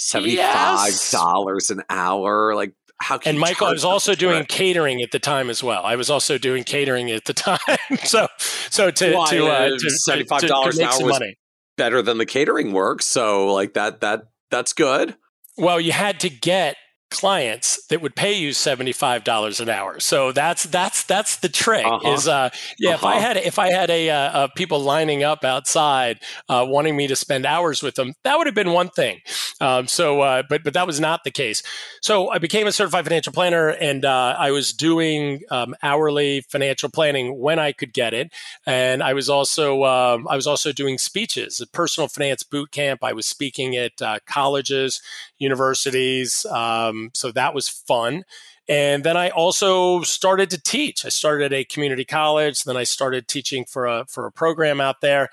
$75 yes. an hour. Like, how and Michael, I was also doing catering at the time as well. I was also doing catering at the time. [LAUGHS] so, so to Why, to, uh, to seventy five dollars an hour was money. better than the catering work. So, like that that that's good. Well, you had to get clients that would pay you $75 an hour. So that's that's that's the trick uh-huh. is uh yeah uh-huh. if I uh-huh. had if I had a, uh, uh, people lining up outside uh, wanting me to spend hours with them that would have been one thing. Um, so uh, but but that was not the case. So I became a certified financial planner and uh, I was doing um, hourly financial planning when I could get it and I was also um, I was also doing speeches, a personal finance boot camp. I was speaking at uh, colleges, universities um, so that was fun. And then I also started to teach. I started at a community college. Then I started teaching for a for a program out there.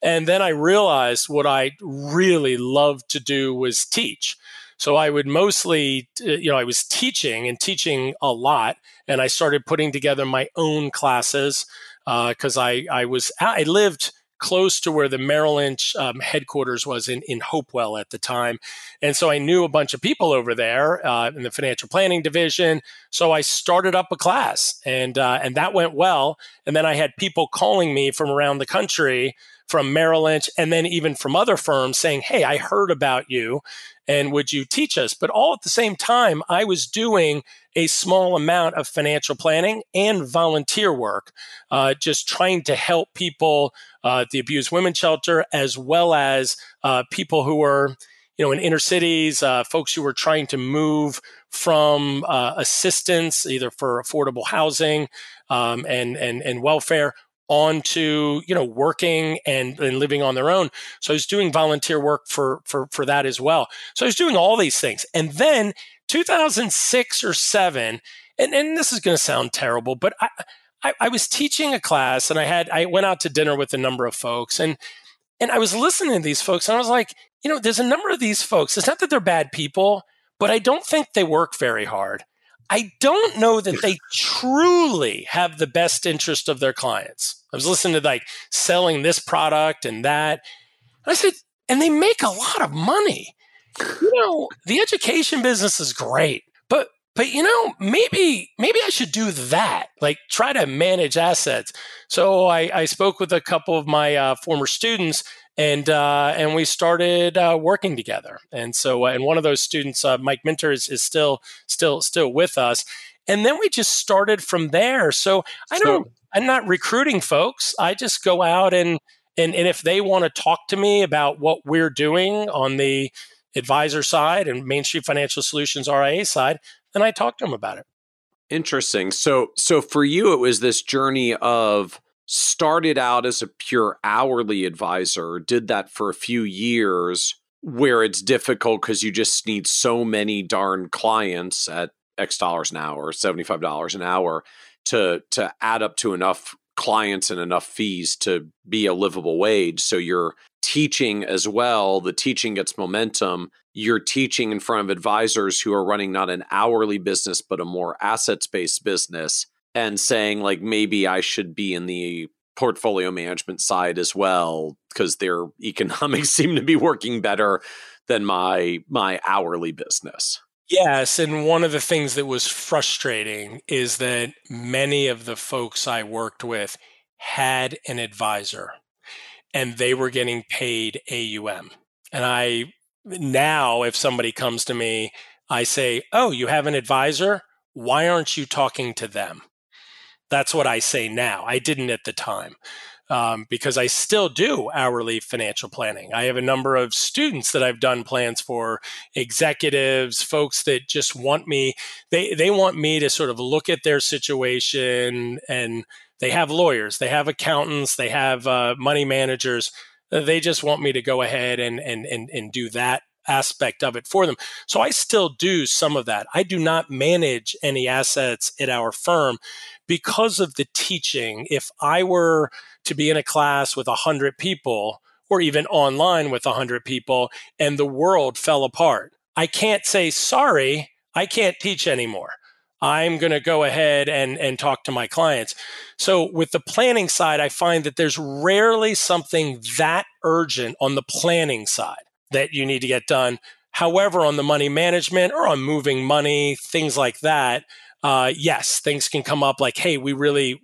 And then I realized what I really loved to do was teach. So I would mostly, uh, you know, I was teaching and teaching a lot, and I started putting together my own classes because uh, I I was I lived close to where the Merrill Lynch um, headquarters was in, in Hopewell at the time. And so I knew a bunch of people over there uh, in the financial planning division. So I started up a class and, uh, and that went well. And then I had people calling me from around the country from Merrill Lynch and then even from other firms saying, Hey, I heard about you and would you teach us? But all at the same time, I was doing a small amount of financial planning and volunteer work, uh, just trying to help people uh, at the abused women shelter, as well as uh, people who were, you know, in inner cities, uh, folks who were trying to move from uh, assistance, either for affordable housing um, and, and, and welfare, onto you know working and, and living on their own. So i was doing volunteer work for for for that as well. So i was doing all these things. And then 2006 or 7 and, and this is going to sound terrible but I, I i was teaching a class and i had i went out to dinner with a number of folks and and i was listening to these folks and i was like you know there's a number of these folks. It's not that they're bad people but i don't think they work very hard I don't know that they truly have the best interest of their clients. I was listening to like selling this product and that. And I said, and they make a lot of money. You know, the education business is great, but you know, maybe maybe I should do that. Like try to manage assets. So I, I spoke with a couple of my uh, former students, and uh, and we started uh, working together. And so, uh, and one of those students, uh, Mike Minter, is, is still still still with us. And then we just started from there. So I don't. So, I'm not recruiting folks. I just go out and and and if they want to talk to me about what we're doing on the advisor side and Main Street Financial Solutions RIA side, then I talk to them about it. Interesting. So so for you, it was this journey of started out as a pure hourly advisor, did that for a few years where it's difficult because you just need so many darn clients at X dollars an hour, or $75 an hour to to add up to enough clients and enough fees to be a livable wage. So you're teaching as well, the teaching gets momentum. You're teaching in front of advisors who are running not an hourly business, but a more assets based business and saying, like, maybe I should be in the portfolio management side as well because their [LAUGHS] economics seem to be working better than my my hourly business. Yes, and one of the things that was frustrating is that many of the folks I worked with had an advisor and they were getting paid AUM. And I now if somebody comes to me, I say, "Oh, you have an advisor? Why aren't you talking to them?" That's what I say now. I didn't at the time um, because I still do hourly financial planning. I have a number of students that I've done plans for, executives, folks that just want me. They they want me to sort of look at their situation, and they have lawyers, they have accountants, they have uh, money managers. They just want me to go ahead and and and and do that aspect of it for them. So I still do some of that. I do not manage any assets at our firm because of the teaching. If I were to be in a class with 100 people or even online with 100 people and the world fell apart, I can't say, sorry, I can't teach anymore. I'm going to go ahead and, and talk to my clients. So, with the planning side, I find that there's rarely something that urgent on the planning side that you need to get done. However, on the money management or on moving money, things like that, uh, yes, things can come up like, hey, we really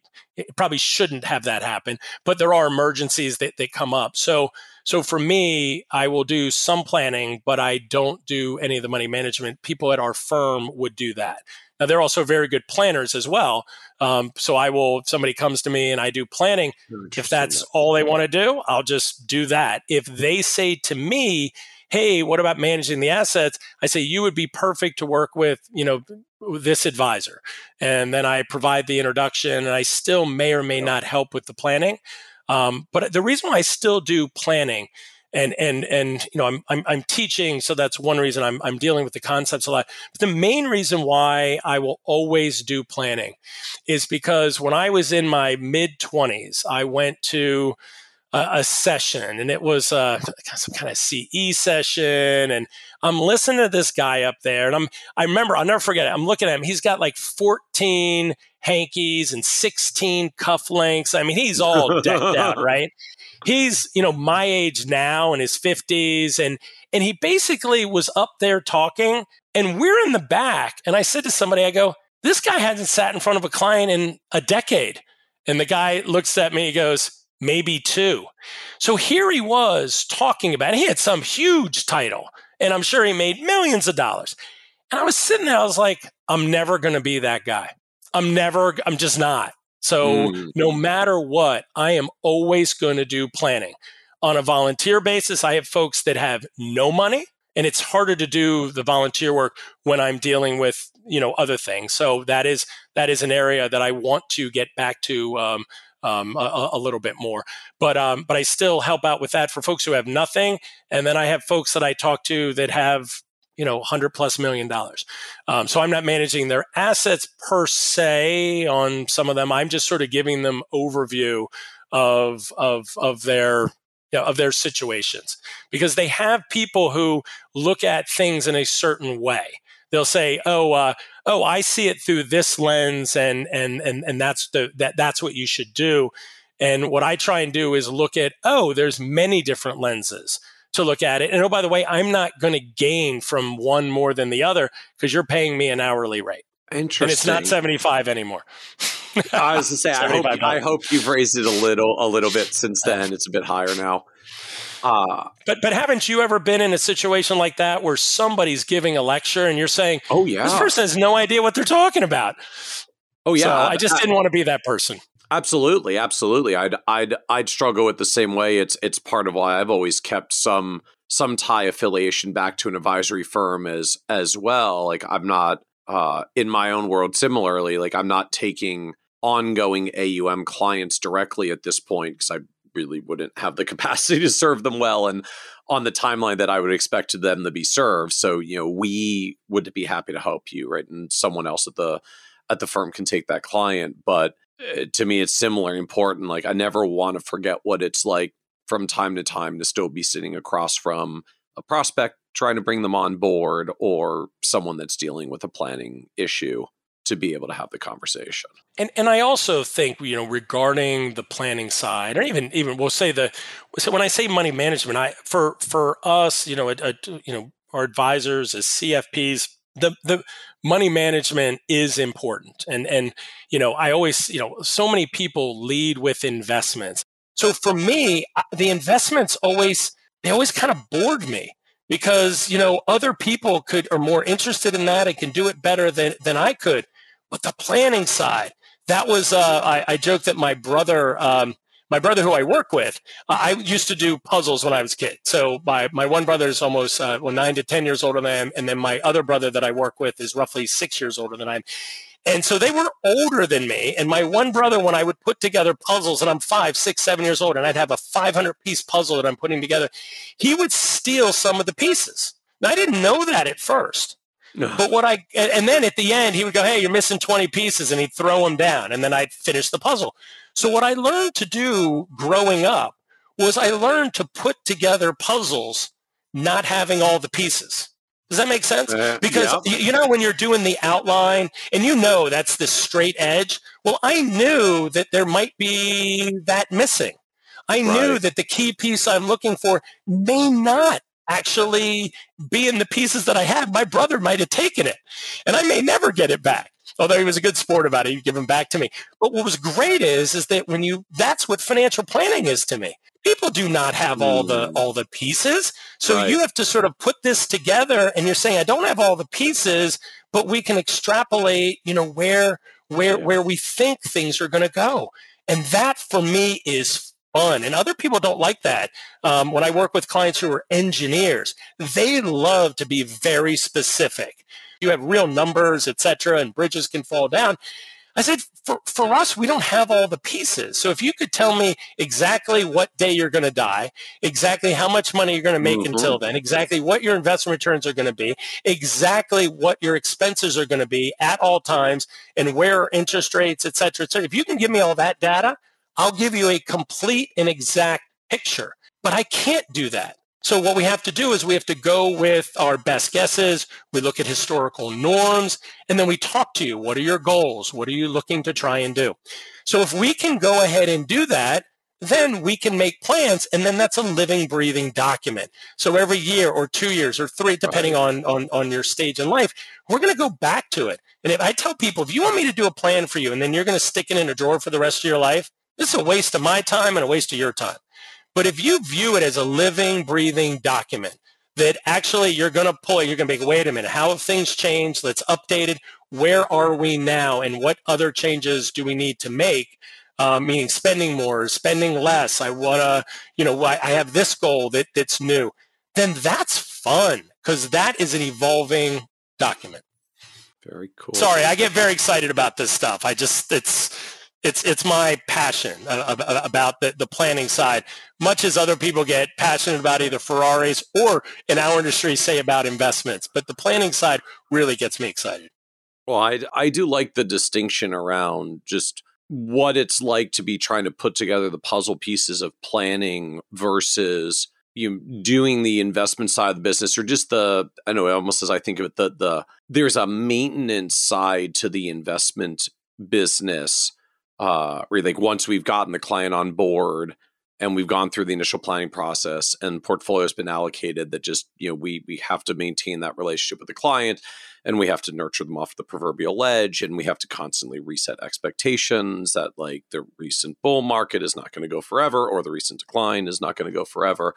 probably shouldn't have that happen, but there are emergencies that, that come up. So, so for me, I will do some planning, but I don't do any of the money management. People at our firm would do that. Now, they're also very good planners as well. Um, so I will, if somebody comes to me and I do planning, if that's all they want to do, I'll just do that. If they say to me, hey, what about managing the assets? I say, you would be perfect to work with, you know, this advisor. And then I provide the introduction and I still may or may not help with the planning. Um, but the reason why I still do planning and and and you know I'm, I'm I'm teaching, so that's one reason I'm I'm dealing with the concepts a lot. But the main reason why I will always do planning is because when I was in my mid twenties, I went to a, a session, and it was uh, some kind of CE session, and I'm listening to this guy up there, and I'm I remember I'll never forget it. I'm looking at him. He's got like 14 hankies and 16 cufflinks. I mean, he's all decked out, [LAUGHS] right? He's you know my age now in his 50s, and and he basically was up there talking, and we're in the back. And I said to somebody, I go, this guy hasn't sat in front of a client in a decade. And the guy looks at me, he goes, maybe two. So here he was talking about, it. he had some huge title, and I'm sure he made millions of dollars. And I was sitting there, I was like, I'm never going to be that guy. I'm never, I'm just not. So mm. no matter what, I am always going to do planning. On a volunteer basis, I have folks that have no money, and it's harder to do the volunteer work when I'm dealing with you know other things. So that is that is an area that I want to get back to um, um, a, a, little bit more. But um, but I still help out with that for folks who have nothing, and then I have folks that I talk to that have you know 100 plus million dollars. Um, so I'm not managing their assets per se on some of them. I'm just sort of giving them overview of of of their you know, of their situations because they have people who look at things in a certain way. They'll say, "Oh, uh, oh, I see it through this lens, and and and and that's the that that's what you should do. And what I try and do is look at, oh, there's many different lenses to look at it. And oh, by the way, I'm not going to gain from one more than the other because you're paying me an hourly rate. Interesting. And it's not 75 anymore. I was to say, I hope, I hope you've raised it a little, a little bit since then. It's a bit higher now. Uh, but but haven't you ever been in a situation like that where somebody's giving a lecture and you're saying, "Oh yeah, this person has no idea what they're talking about." Oh yeah, so I just didn't want to be that person. Absolutely, absolutely. I'd I'd I'd struggle with the same way. It's it's part of why I've always kept some some tie affiliation back to an advisory firm as as well. Like I'm not uh, in my own world. Similarly, like I'm not taking ongoing AUM clients directly at this point because I really wouldn't have the capacity [LAUGHS] to serve them well and on the timeline that I would expect them to be served. So, you know, we would be happy to help you, right? And someone else at the at the firm can take that client. But Eh, to me, it's similar important. Like I never want to forget what it's like from time to time to still be sitting across from a prospect trying to bring them on board or someone that's dealing with a planning issue to be able to have the conversation. And and I also think you know regarding the planning side, or even even we'll say the so when I say money management, I for for us, you know, a, a, you know, our advisors as CFPs, the the money management is important, and and you know, I always you know, so many people lead with investments. So for me, the investments always they always kind of bored me because you know other people could are more interested in that and can do it better than than I could. But the planning side, that was uh, I, I joke that my brother. Um, my brother who I work with, uh, I used to do puzzles when I was a kid. So my, my one brother is almost uh, well, nine to 10 years older than I am. And then my other brother that I work with is roughly six years older than I am. And so they were older than me. And my one brother, when I would put together puzzles, and I'm five, six, seven years old, and I'd have a 500 piece puzzle that I'm putting together, he would steal some of the pieces. Now, I didn't know that at first. No. But what I, and then at the end, he would go, Hey, you're missing 20 pieces. And he'd throw them down. And then I'd finish the puzzle. So what I learned to do growing up was I learned to put together puzzles, not having all the pieces. Does that make sense? Uh, because yeah. you know when you're doing the outline and you know that's the straight edge. Well, I knew that there might be that missing. I right. knew that the key piece I'm looking for may not actually be in the pieces that I have. My brother might have taken it and I may never get it back. Although he was a good sport about it, he'd give them back to me. But what was great is, is that when you, that's what financial planning is to me people do not have all the hmm. all the pieces so right. you have to sort of put this together and you're saying i don't have all the pieces but we can extrapolate you know where where yeah. where we think things are going to go and that for me is fun and other people don't like that um, when i work with clients who are engineers they love to be very specific you have real numbers etc and bridges can fall down I said, for, for us, we don't have all the pieces. So if you could tell me exactly what day you're going to die, exactly how much money you're going to make mm-hmm. until then, exactly what your investment returns are going to be, exactly what your expenses are going to be at all times, and where interest rates, et cetera, et cetera. If you can give me all that data, I'll give you a complete and exact picture. But I can't do that. So what we have to do is we have to go with our best guesses. We look at historical norms and then we talk to you. What are your goals? What are you looking to try and do? So if we can go ahead and do that, then we can make plans and then that's a living, breathing document. So every year or two years or three, depending on, on, on your stage in life, we're going to go back to it. And if I tell people, if you want me to do a plan for you and then you're going to stick it in a drawer for the rest of your life, this is a waste of my time and a waste of your time. But if you view it as a living, breathing document that actually you're going to pull it, you're going to be, wait a minute, how have things changed? Let's update it. Where are we now? And what other changes do we need to make? Uh, meaning spending more, spending less. I want to, you know, I have this goal that, that's new. Then that's fun because that is an evolving document. Very cool. Sorry, I get very excited about this stuff. I just, it's, it's it's my passion uh, about the, the planning side. Much as other people get passionate about either ferraris or in our industry say about investments but the planning side really gets me excited. Well i, I do like the distinction around just what it's like to be trying to put together the puzzle pieces of planning versus you doing the investment side of the business or just the i know almost as i think of it the the there's a maintenance side to the investment business uh, really like once we've gotten the client on board and we've gone through the initial planning process and portfolio has been allocated that just you know we we have to maintain that relationship with the client and we have to nurture them off the proverbial ledge and we have to constantly reset expectations that like the recent bull market is not going to go forever or the recent decline is not going to go forever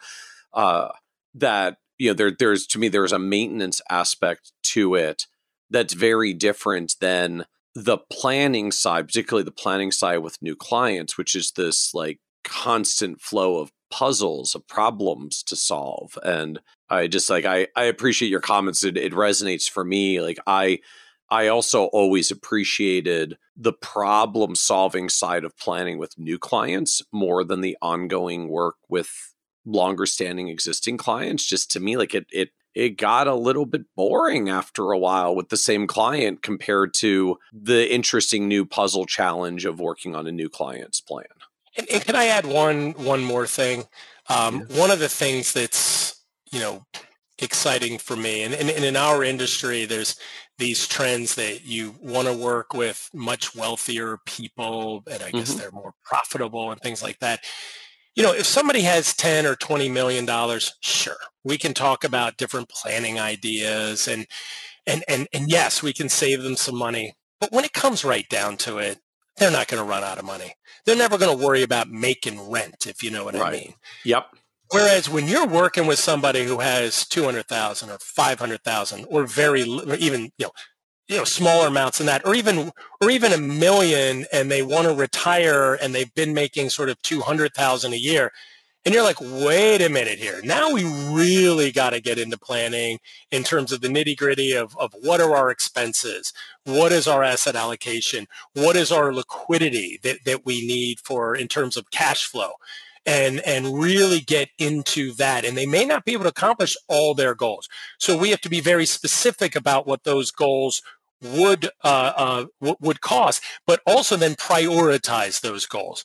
uh, that you know there there's to me there's a maintenance aspect to it that's very different than the planning side, particularly the planning side with new clients, which is this like constant flow of puzzles of problems to solve. And I just like I I appreciate your comments. It, it resonates for me. Like I I also always appreciated the problem solving side of planning with new clients more than the ongoing work with longer standing existing clients. Just to me, like it it it got a little bit boring after a while with the same client compared to the interesting new puzzle challenge of working on a new client's plan. And, and can I add one one more thing? Um, yeah. One of the things that's you know exciting for me, and, and, and in our industry, there's these trends that you want to work with much wealthier people, and I guess mm-hmm. they're more profitable and things like that. You know, if somebody has 10 or 20 million dollars, sure, we can talk about different planning ideas and and and and yes, we can save them some money. But when it comes right down to it, they're not going to run out of money. They're never going to worry about making rent, if you know what right. I mean. Yep. Whereas when you're working with somebody who has 200,000 or 500,000 or very even, you know, you know, smaller amounts than that, or even, or even a million and they want to retire and they've been making sort of 200,000 a year. And you're like, wait a minute here. Now we really got to get into planning in terms of the nitty gritty of, of what are our expenses? What is our asset allocation? What is our liquidity that, that we need for in terms of cash flow? And, and really get into that. And they may not be able to accomplish all their goals. So we have to be very specific about what those goals would uh, uh, would cost, but also then prioritize those goals.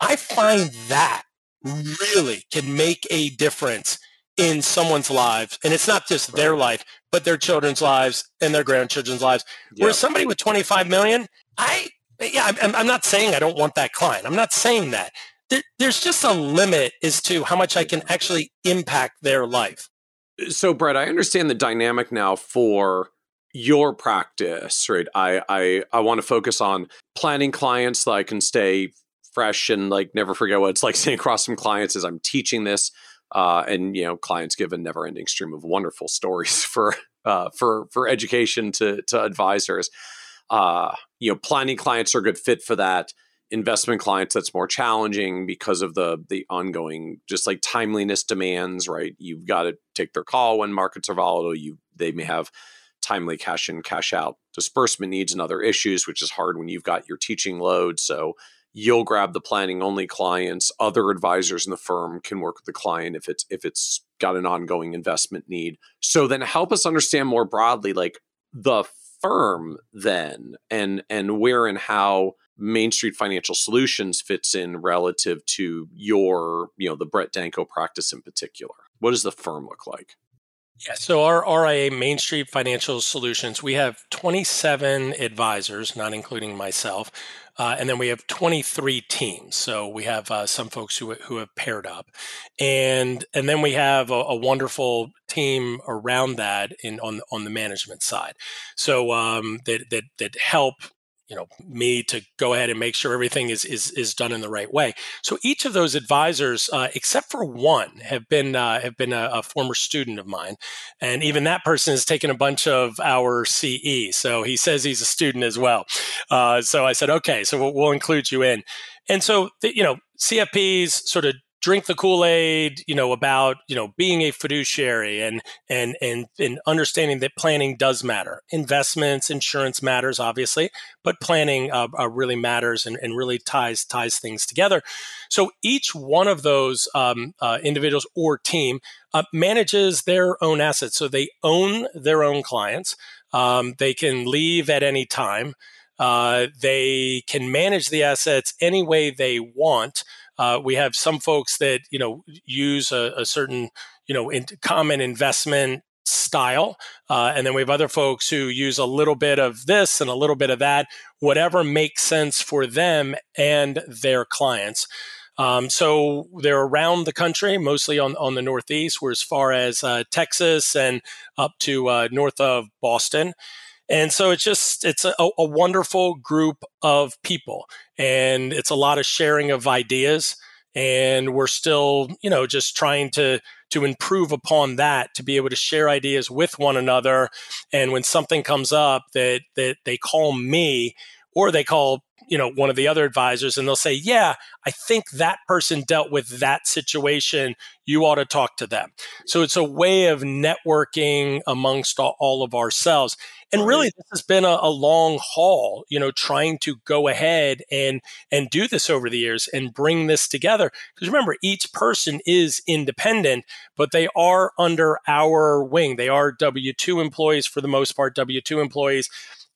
I find that really can make a difference in someone's lives. And it's not just their life, but their children's lives and their grandchildren's lives. Yep. Whereas somebody with 25 million, I, yeah, I'm, I'm, not saying I don't want that client. I'm not saying that. There, there's just a limit as to how much I can actually impact their life. So, Brett, I understand the dynamic now for your practice, right? I I, I want to focus on planning clients so I can stay fresh and like never forget what it's like [LAUGHS] sitting across from clients as I'm teaching this. Uh, and you know, clients give a never-ending stream of wonderful stories [LAUGHS] for uh, for for education to to advisors. Uh, you know, planning clients are a good fit for that. Investment clients that's more challenging because of the the ongoing just like timeliness demands. Right, you've got to take their call when markets are volatile. You they may have timely cash in, cash out. Disbursement needs and other issues, which is hard when you've got your teaching load. So you'll grab the planning only clients. Other advisors in the firm can work with the client if it's if it's got an ongoing investment need. So then help us understand more broadly like the firm then and and where and how main street financial solutions fits in relative to your you know the brett danko practice in particular. What does the firm look like yeah, so our RIA Main Street Financial Solutions, we have 27 advisors, not including myself, uh, and then we have 23 teams. So we have uh, some folks who, who have paired up, and and then we have a, a wonderful team around that in on on the management side. So um, that that that help you know me to go ahead and make sure everything is is is done in the right way. So each of those advisors, uh, except for one, have been uh, have been a, a, former student of mine, and even that person has taken a bunch of our CE. So he says he's a student as well. Uh, so I said, okay, so we'll, we'll include you in. And so the, you know CFPs sort of drink the Kool-Aid, you know, about, you know, being a fiduciary and and and and understanding that planning does matter. Investments, insurance matters, obviously, but planning uh, uh, really matters and, and really ties ties things together. So each one of those um, uh, individuals or team uh, manages their own assets. So they own their own clients. Um, they can leave at any time. Uh, they can manage the assets any way they want. Uh, we have some folks that you know use a, a certain you know in common investment style, uh, and then we have other folks who use a little bit of this and a little bit of that, whatever makes sense for them and their clients. Um, so they're around the country, mostly on, on the Northeast. We're as far as uh, Texas and up to uh, north of Boston. And so it's just, it's a, a wonderful group of people and it's a lot of sharing of ideas. And we're still, you know, just trying to, to improve upon that, to be able to share ideas with one another. And when something comes up that, that they call me or they call you know one of the other advisors and they'll say yeah i think that person dealt with that situation. You ought to talk to them. So it's a way of networking amongst all, of ourselves. And really this has been a, a, long haul you know trying to go ahead and and do this over the years and bring this together. Because remember each person is independent but they are under our wing. They are w2 employees for the most part w2 employees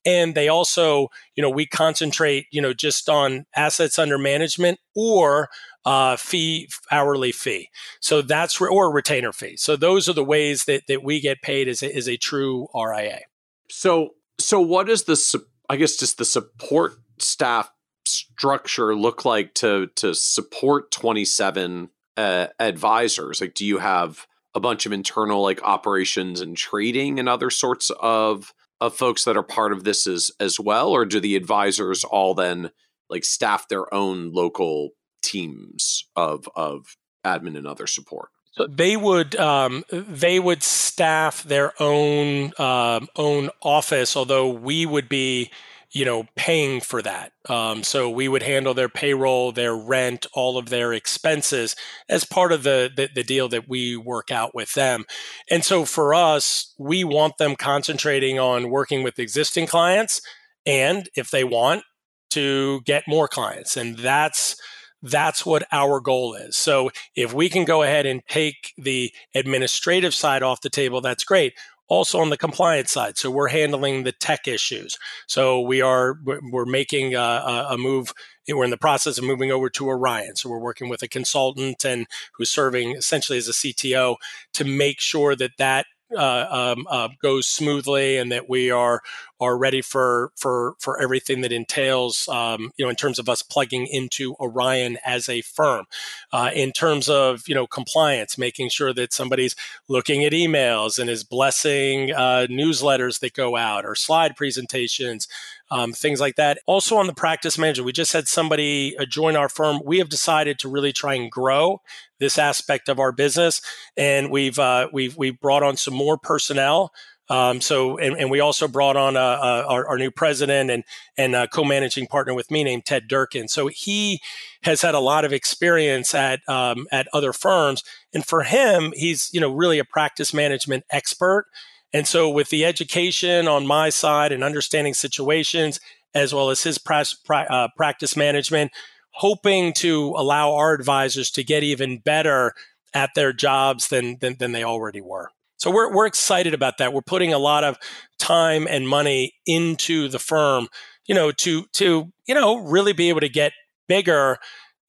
and they also you know we concentrate you know just on assets under management or uh, fee, hourly fee. So that's re- or retainer fee. So those are the ways that that we get paid as a, as a true RIA. So so what is the I guess just the support staff structure look like to to support 27 uh, advisors? Like, do you have a bunch of internal like operations and trading and other sorts of of folks that are part of this as as well, or do the advisors all then like staff their own local teams of of admin and other support? So they would um, they would staff their own um, own office, although we would be you know, paying for that. Um, so we would handle their payroll, their rent, all of their expenses as part of the, the, the deal that we work out with them. And so for us, we want them concentrating on working with existing clients, and if they want to get more clients, and that's that's what our goal is. So if we can go ahead and take the administrative side off the table, that's great also on the compliance side. So we're handling the tech issues. So we are we're making a, a, move. We're in the process of moving over to Orion. So we're working with a consultant and who's serving essentially as a CTO to make sure that that uh, um, uh, goes smoothly and that we are are ready for for for everything that entails um, you know in terms of us plugging into Orion as a firm. Uh, in terms of you know compliance making sure that somebody's looking at emails and is blessing uh, newsletters that go out or slide presentations um, things like that. Also on the practice manager, we just had somebody uh, join our firm. We have decided to really try and grow this aspect of our business, and we've uh, we've we've brought on some more personnel. Um, so, and, and, we also brought on uh, uh, our, our, new president and and uh, co-managing partner with me named Ted Durkin. So he has had a lot of experience at um, at other firms, and for him, he's you know really a practice management expert. And so, with the education on my side and understanding situations, as well as his pra- pra- uh, practice management, hoping to allow our advisors to get even better at their jobs than, than, than they already were. So we're, we're excited about that. We're putting a lot of time and money into the firm, you know, to to you know really be able to get bigger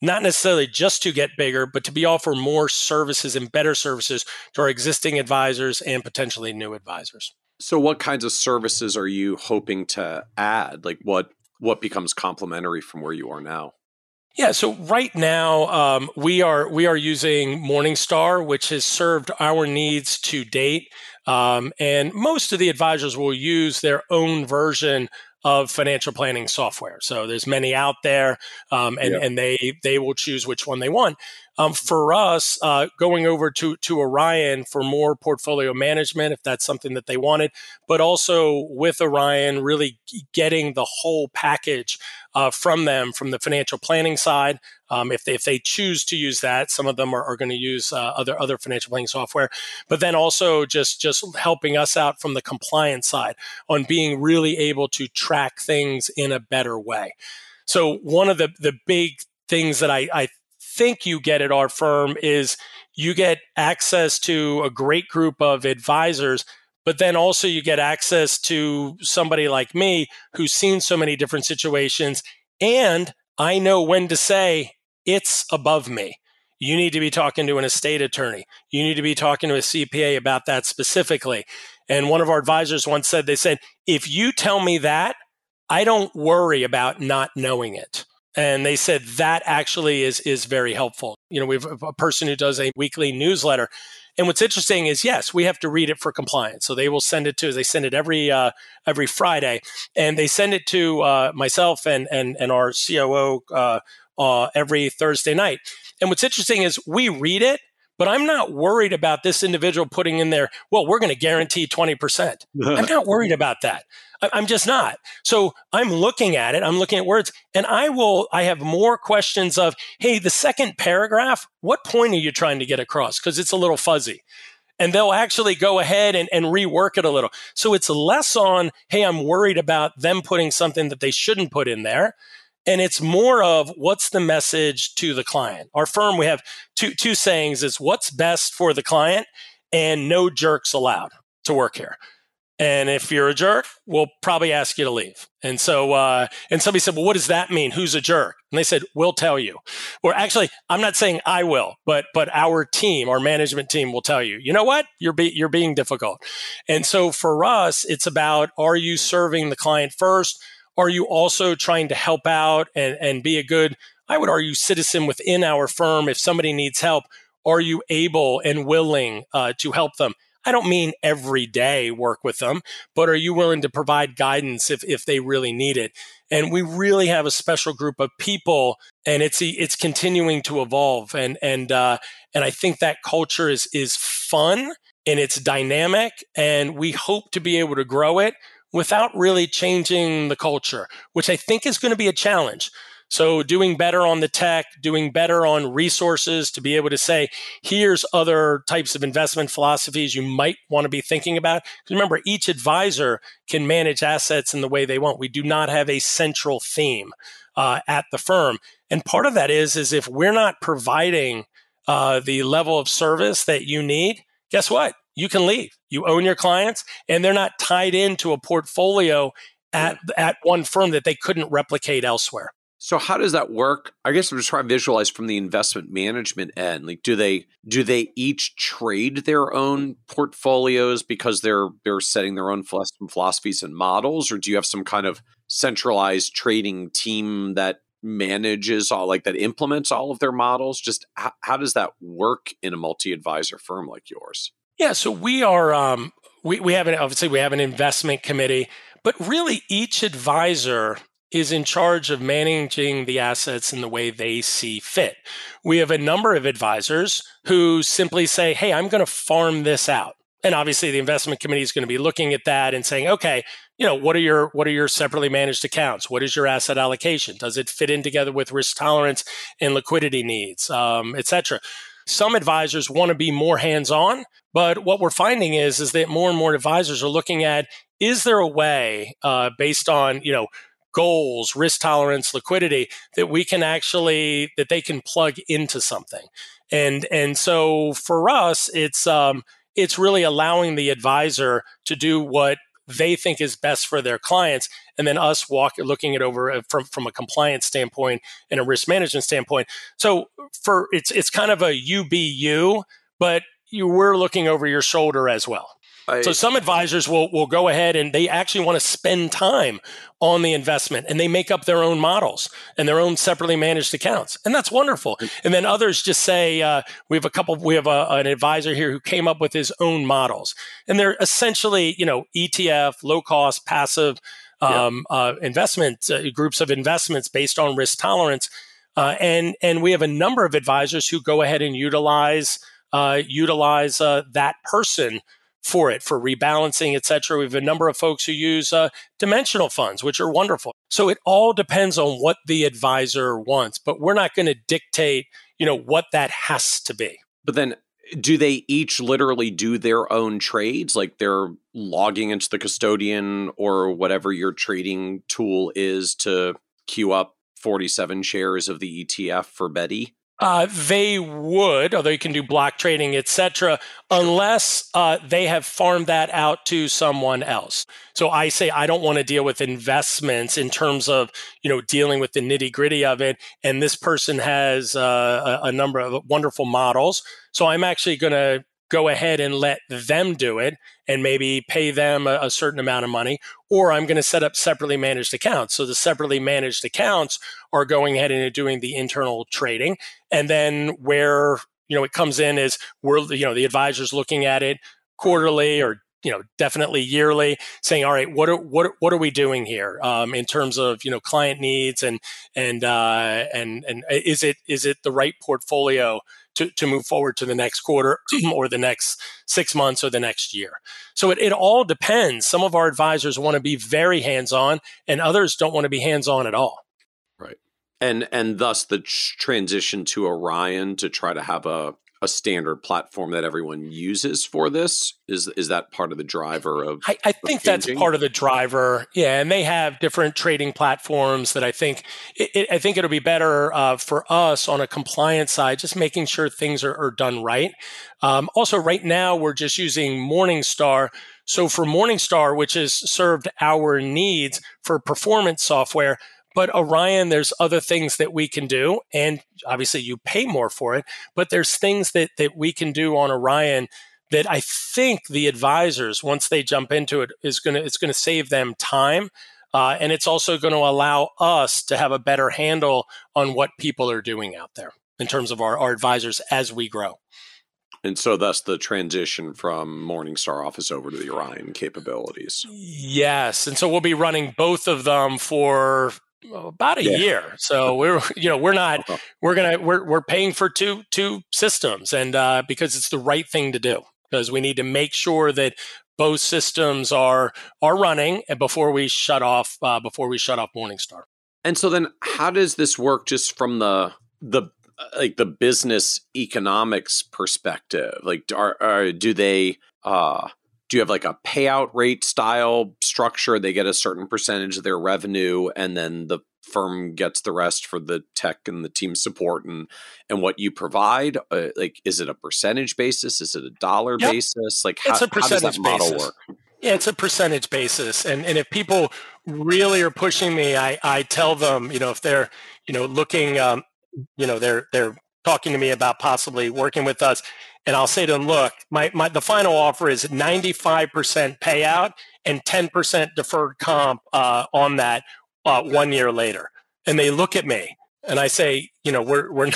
not necessarily just to get bigger, but to be offer more services and better services to our existing advisors and potentially new advisors. So what kinds of services are you hoping to add? Like what what becomes complementary from where you are now? Yeah, so right now um, we are we are using Morningstar, which has served our needs to date, um, and most of the advisors will use their own version of financial planning software. So there's many out there, um, and, yeah. and they they will choose which one they want. Um, for us, uh, going over to to Orion for more portfolio management, if that's something that they wanted, but also with Orion, really getting the whole package uh, from them from the financial planning side. Um, if they if they choose to use that, some of them are, are going to use uh, other other financial planning software, but then also just just helping us out from the compliance side on being really able to track things in a better way. So one of the the big things that I, I think you get at our firm is you get access to a great group of advisors but then also you get access to somebody like me who's seen so many different situations and i know when to say it's above me. You need to be talking to an estate attorney. You need to be talking to a cpa about that specifically. And one of our advisors once said they said if you tell me that i don't worry about not knowing it and they said that actually is is very helpful. You know we have a person who does a weekly newsletter and what's interesting is yes we have to read it for compliance. So they will send it to they send it every uh, every friday and they send it to uh, myself and and and our coo uh, uh, every thursday night. And what's interesting is we read it but I'm not worried about this individual putting in there, well, we're going to guarantee 20%. [LAUGHS] I'm not worried about that. I'm just not. So I'm looking at it. I'm looking at words and I will, I have more questions of, Hey, the second paragraph, what point are you trying to get across? Cause it's a little fuzzy and they'll actually go ahead and, and rework it a little. So it's less on, Hey, I'm worried about them putting something that they shouldn't put in there. And it's more of what's the message to the client. Our firm, we have two, two sayings is what's best for the client and no jerks allowed to work here. And if you're a jerk, we'll probably ask you to leave. And so, uh, and somebody said, well, what does that mean? Who's a jerk? And they said, we'll tell you. Or actually, I'm not saying I will, but, but our team, our management team will tell you, you know what? You're, be, you're being difficult. And so for us, it's about, are you serving the client first? Are you also trying to help out and, and be a good, I would argue, citizen within our firm? If somebody needs help, are you able and willing uh, to help them? I don't mean every day work with them, but are you willing to provide guidance if, if they really need it? And we really have a special group of people, and it's it's continuing to evolve. And and uh, and I think that culture is is fun and it's dynamic, and we hope to be able to grow it without really changing the culture, which I think is going to be a challenge. So, doing better on the tech, doing better on resources to be able to say, here's other types of investment philosophies you might want to be thinking about. Because remember, each advisor can manage assets in the way they want. We do not have a central theme uh, at the firm. And part of that is, is if we're not providing uh, the level of service that you need, guess what? You can leave. You own your clients, and they're not tied into a portfolio at, at one firm that they couldn't replicate elsewhere. So how does that work? I guess I'm just trying to visualize from the investment management end. Like do they do they each trade their own portfolios because they're they're setting their own philosophies and models or do you have some kind of centralized trading team that manages all like that implements all of their models? Just how, how does that work in a multi-advisor firm like yours? Yeah, so we are um we, we have an obviously we have an investment committee, but really each advisor is in charge of managing the assets in the way they see fit. We have a number of advisors who simply say, Hey, I'm going to farm this out. And obviously the investment committee is going to be looking at that and saying, okay, you know, what are your what are your separately managed accounts? What is your asset allocation? Does it fit in together with risk tolerance and liquidity needs, um? Some advisors want to be more hands-on, but what we're finding is is that more and more advisors are looking at is there a way uh, based on you know goals, risk tolerance, liquidity that we can actually that they can plug into something. And and so for us, it's um, it's really allowing the advisor to do what they think is best for their clients and then us walk looking it over uh, from, from a compliance standpoint and a risk management standpoint so for it's it's kind of a ubu but you were looking over your shoulder as well. I, so some advisors will will go ahead and they actually want to spend time on the investment and they make up their own models and their own separately managed accounts and that's wonderful. And then others just say uh, we have a couple we have a, an advisor here who came up with his own models and they're essentially you know etf low cost passive um, yeah. uh, investment uh, groups of investments based on risk tolerance uh, and and we have a number of advisors who go ahead and utilize utilize uh, that person for it for rebalancing, et cetera. We have a number of folks who use uh, dimensional funds, which are wonderful. So it all depends on what the advisor wants, but we're not going to dictate, you know, what that has to be. But then do they each literally do their own trades like they're logging into the custodian or whatever your trading tool is to queue up 47 shares of the ETF for Betty? Uh, they would, although you can do block trading, etc., unless uh, they have farmed that out to someone else. So I say I don't want to deal with investments in terms of you know dealing with the nitty gritty of it. And this person has uh, a, a number of wonderful models, so I'm actually going to go ahead and let them do it and maybe pay them a, a certain amount of money, or I'm going to set up separately managed accounts. So the separately managed accounts are going ahead and doing the internal trading. And then where you know it comes in is we're you know the advisor's looking at it quarterly or you know definitely yearly saying all right what are what what are we doing here um, in terms of you know client needs and and uh, and and is it is it the right portfolio to, to move forward to the next quarter [CLEARS THROAT] or the next six months or the next year. So it, it all depends. Some of our advisors want to be very hands on, and others don't want to be hands on at all. Right. And and thus the transition to Orion to try to have a a standard platform that everyone uses for this? Is is that part of the driver of? I, I think that's part of the driver. Yeah, and they have different trading platforms that I think it, it, I think it'll be better uh, for us on a compliance side, just making sure things are, are done right. Um, also, right now we're just using Morningstar. So for Morningstar, which has served our needs for performance software, but Orion, there's other things that we can do. And obviously you pay more for it, but there's things that, that we can do on Orion that I think the advisors, once they jump into it, is gonna it's gonna save them time. Uh, and it's also going to allow us to have a better handle on what people are doing out there in terms of our, our advisors as we grow. And so that's the transition from Morningstar Office over to the Orion capabilities. Yes. And so we'll be running both of them for about a yeah. year. So we're [LAUGHS] you know we're not uh-huh. we're gonna we're we're paying for two two systems, and uh, because it's the right thing to do because we need to make sure that both systems are are running and before we shut off uh, before we shut off Morningstar. And so then, how does this work? Just from the the like the business economics perspective, like are, are do they uh do you have like a payout rate style structure? They get a certain percentage of their revenue, and then the firm gets the rest for the tech and the team support and and what you provide. Uh, like, is it a percentage basis? Is it a dollar yep. basis? Like, how, how does that model basis. work? Yeah, it's a percentage basis, and and if people really are pushing me, I I tell them, you know, if they're you know looking, um, you know, they're they're talking to me about possibly working with us and I'll say to them, look, my, my the final offer is 95% payout and 10% deferred comp uh, on that uh, one year later. And they look at me and I say, you know, we're we're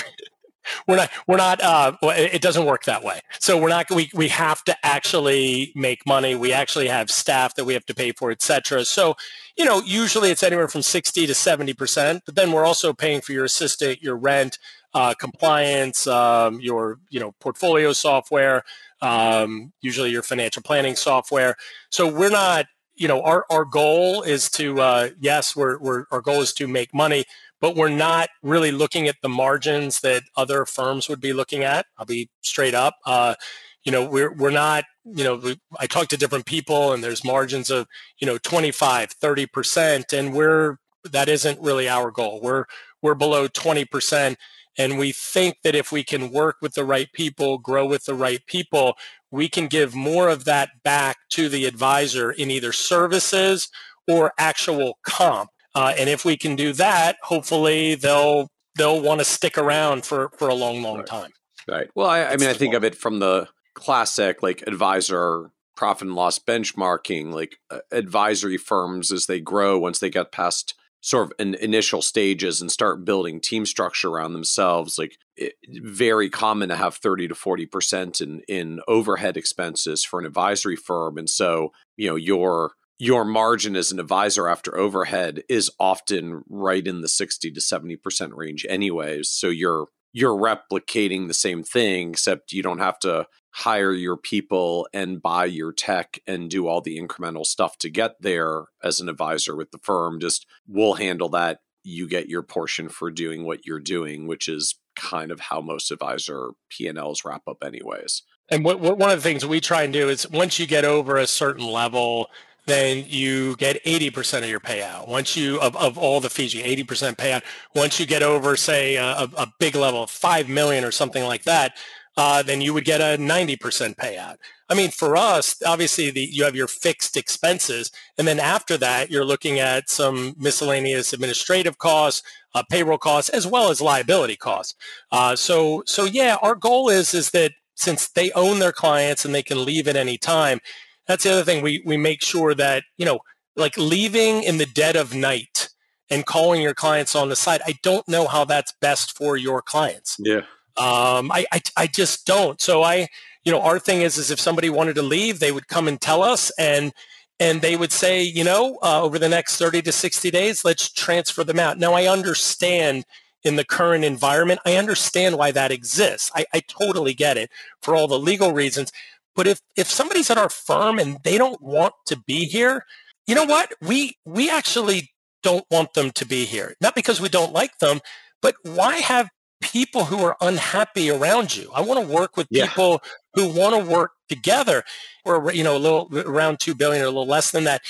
we're not we're not uh, it doesn't work that way. So we're not we, we have to actually make money. We actually have staff that we have to pay for etc so you know usually it's anywhere from 60 to 70 percent but then we're also paying for your assistant your rent uh, compliance, um, your you know portfolio software, um, usually your financial planning software. So we're not, you know, our our goal is to uh, yes, we're, we're our goal is to make money, but we're not really looking at the margins that other firms would be looking at. I'll be straight up. Uh, you know, we're we're not. You know, we, I talk to different people, and there's margins of you know 25, 30 percent, and we're that isn't really our goal. We're we're below 20 percent and we think that if we can work with the right people, grow with the right people, we can give more of that back to the advisor in either services or actual comp. Uh, and if we can do that, hopefully they'll they'll want to stick around for for a long, long right. time. Right. Well, I, I mean, I think of it from the classic like advisor profit and loss benchmarking, like uh, advisory firms as they grow once they get past sort of in initial stages and start building team structure around themselves like it, very common to have 30 to 40% in in overhead expenses for an advisory firm. And so you know your your margin as an advisor after overhead is often right in the 60 to 70% range anyways. So you're you're replicating the same thing except you don't have to hire your people and buy your tech and do all the incremental stuff to get there as an advisor with the firm. Just we'll handle that. You get your portion for doing what you're doing, which is kind of how most advisor P&Ls wrap up anyways. And what, what, one of the things we try and do is once you get over a certain level, then you get 80% of your payout. Once you, of, of all the fees, you 80% payout. Once you get over, say, a, a big level of 5 million or something like that, uh, then you would get a 90% payout. I mean, for us, obviously the, you have your fixed expenses. And then after that, you're looking at some miscellaneous administrative costs, uh, payroll costs, as well as liability costs. Uh, so, so yeah, our goal is, is that since they own their clients and they can leave at any time, that's the other thing. We, we make sure that, you know, like leaving in the dead of night and calling your clients on the side, I don't know how that's best for your clients. Yeah. Um, I, I, I just don't. So I, you know, our thing is, is if somebody wanted to leave, they would come and tell us and, and they would say, you know, uh, over the next 30 to 60 days, let's transfer them out. Now I understand in the current environment, I understand why that exists. I, I totally get it for all the legal reasons. But if, if somebody's at our firm and they don't want to be here, you know what? We, we actually don't want them to be here. Not because we don't like them, but why have people who are unhappy around you. I want to work with Yeah. people who want to work together. Or you know, a little around two billion or a little less than that.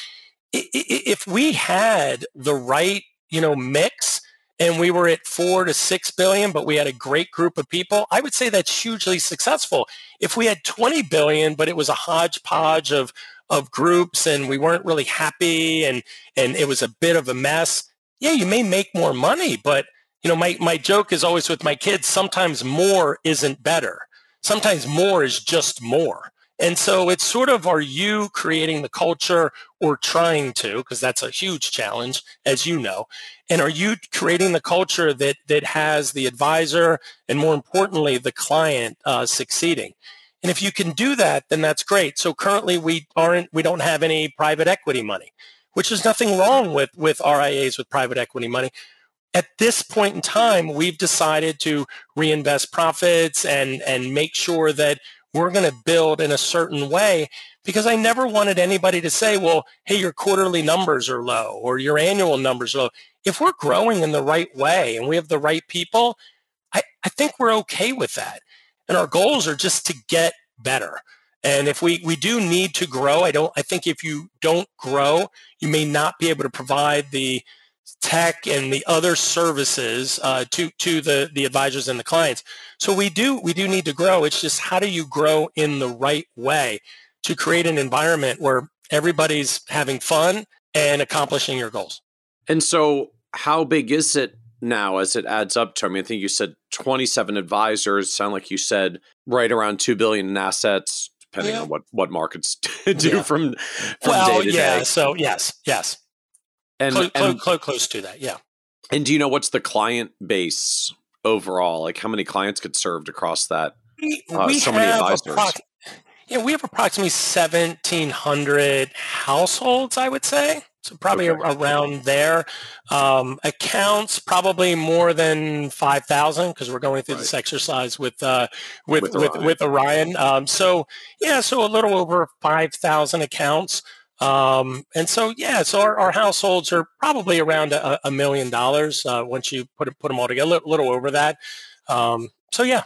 If we had the right, you know, mix and we were at four to six billion, but we had a great group of people, I would say that's hugely successful. If we had 20 billion, but it was a hodgepodge of of groups and we weren't really happy and and it was a bit of a mess, yeah, you may make more money, but you know, my my joke is always with my kids, sometimes more isn't better. Sometimes more is just more. And so it's sort of are you creating the culture or trying to, because that's a huge challenge, as you know. And are you creating the culture that that has the advisor and more importantly the client uh, succeeding? And if you can do that, then that's great. So currently we aren't we don't have any private equity money, which is nothing wrong with with RIAs with private equity money. At this point in time, we've decided to reinvest profits and and make sure that we're going to build in a certain way because I never wanted anybody to say, well, hey, your quarterly numbers are low or your annual numbers are low. If we're growing in the right way and we have the right people, I, I think we're okay with that. And our goals are just to get better. And if we, we do need to grow, I don't I think if you don't grow, you may not be able to provide the tech and the other services uh, to to the the advisors and the clients. So we do we do need to grow. It's just how do you grow in the right way to create an environment where everybody's having fun and accomplishing your goals. And so, how big is it now as it adds up to? I mean, I think you said 27 advisors. Sound like you said right around 2 billion in assets, depending Yeah. on what, what markets [LAUGHS] do Yeah. from, from well, day to yeah. day. So yes, yes, And, close, and, close, close to that. Yeah. and do you know what's the client base overall? Like, how many clients get served across that? We, Uh, we so many advisors. approx- yeah, we have approximately seventeen hundred households. I would say so, probably Okay. around there. Um, accounts probably more than five thousand because we're going through Right. this exercise with uh, with With with Orion. with Orion. Um, so yeah, so a little over five thousand accounts. Um, and so yeah, so our, our households are probably around a, a million dollars uh, once you put put them all together, a little, little over that. Um, so yeah.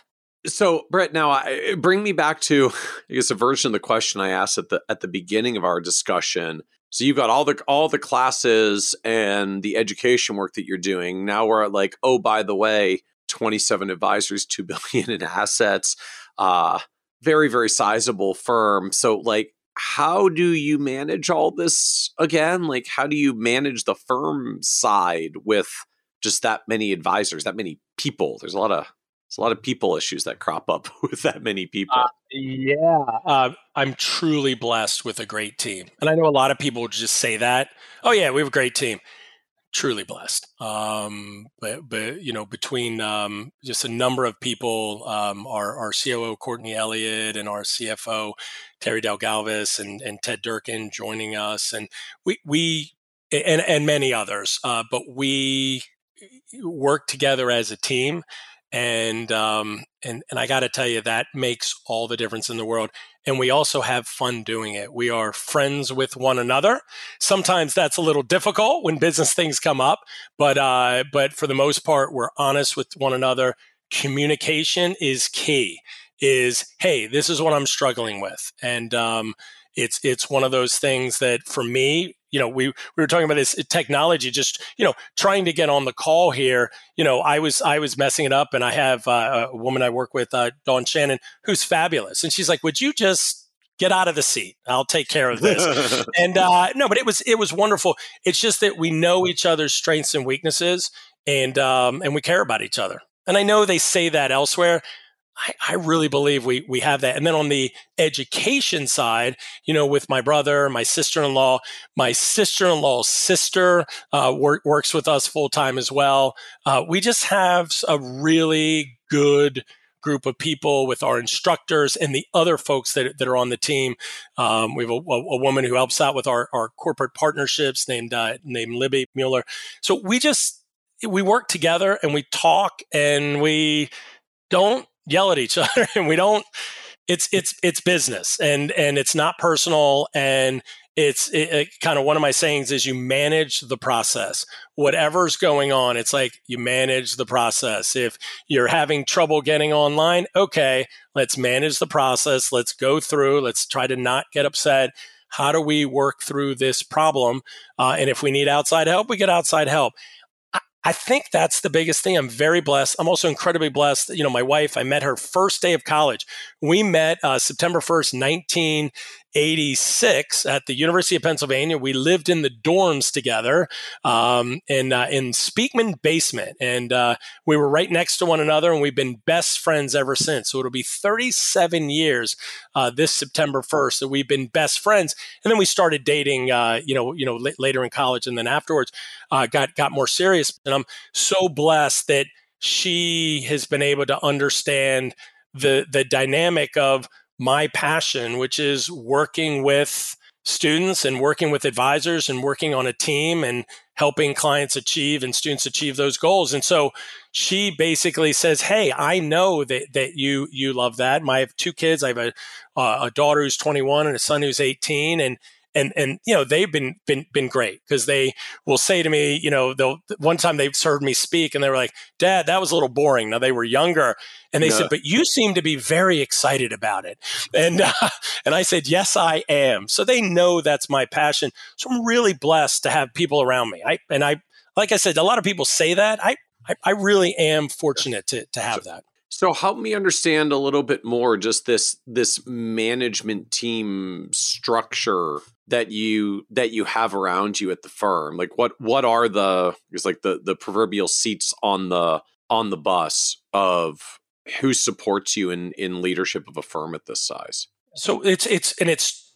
So, Brett, now I, bring me back to I guess a version of the question I asked at the at the beginning of our discussion. So you've got all the all the classes and the education work that you're doing. Now we're at like, oh, by the way, 27 advisors, two [LAUGHS] billion in assets, uh, very very sizable firm. So like, how do you manage all this again? Like, how do you manage the firm side with just that many advisors, that many people? There's a lot of there's a lot of people issues that crop up [LAUGHS] with that many people. Uh, yeah, uh, I'm truly blessed with a great team, and I know a lot of people just say that. Oh yeah, we have a great team. Truly blessed. Um, but but you know, between um, just a number of people, um, our our COO Courtney Elliott and our CFO Terry Del Galvis and and Ted Durkin joining us, and we we and and many others. Uh, but we work together as a team and um, and and I got to tell you that makes all the difference in the world. And we also have fun doing it. We are friends with one another. Sometimes that's a little difficult when business things come up, but uh, but for the most part, we're honest with one another. Communication is key. Is hey, this is what I'm struggling with, and um, it's it's one of those things that for me, you know, we we were talking about this technology, just you know, trying to get on the call here. You know, I was I was messing it up, and I have uh, a woman I work with, uh, Dawn Shannon, who's fabulous, and she's like, "Would you just get out of the seat? I'll take care of this." [LAUGHS] and uh, no, but it was it was wonderful. It's just that we know each other's strengths and weaknesses, and um, and we care about each other. And I know they say that elsewhere. I, I really believe we we have that. And then on the education side, you know, with my brother, my sister in law, my sister in law's sister uh, work, works with us full time as well. Uh, we just have a really good group of people with our instructors and the other folks that, that are on the team. Um, we have a, a, woman who helps out with our, our corporate partnerships named uh, named Libby Mueller. So we just we work together and we talk and we don't yell at each [LAUGHS] other and we don't it's it's it's business and and it's not personal and it's it, it, kind of one of my sayings is you manage the process. Whatever's going on it's like you manage the process. If you're having trouble getting online okay let's manage the process let's go through let's try to not get upset. How do we work through this problem? Uh, and if we need outside help we get outside help I think that's the biggest thing. I'm very blessed. I'm also incredibly blessed. You know, my wife, I met her first day of college. We met uh, September 1st, 19 86 at the University of Pennsylvania. We lived in the dorms together um, in uh, in Speakman basement, and uh, we were right next to one another, and we've been best friends ever since. So it'll be 37 years uh, this September 1st that we've been best friends, and then we started dating. Uh, you know, you know, l- later in college, and then afterwards uh, got got more serious. And I'm so blessed that she has been able to understand the the dynamic of my passion, which is working with students and working with advisors and working on a team and helping clients achieve and students achieve those goals. And so she basically says, "Hey, I know that that you you love that. My, I have two kids. I have a uh, a daughter who's 21 and a son who's 18 and and and you know they've been been been great because they will say to me you know they'll one time they've heard me speak and they were like dad that was a little boring. Now they were younger and they said but you seem to be very excited about it. And uh, [LAUGHS] and i said yes i am. So they know that's my passion. So i'm really blessed to have people around me. I and i like i said a lot of people say that. I i, I really am fortunate to to have that so help me understand a little bit more just this this management team structure that you that you have around you at the firm. Like what what are the is like the the proverbial seats on the on the bus of who supports you in in leadership of a firm at this size? So it's it's and it's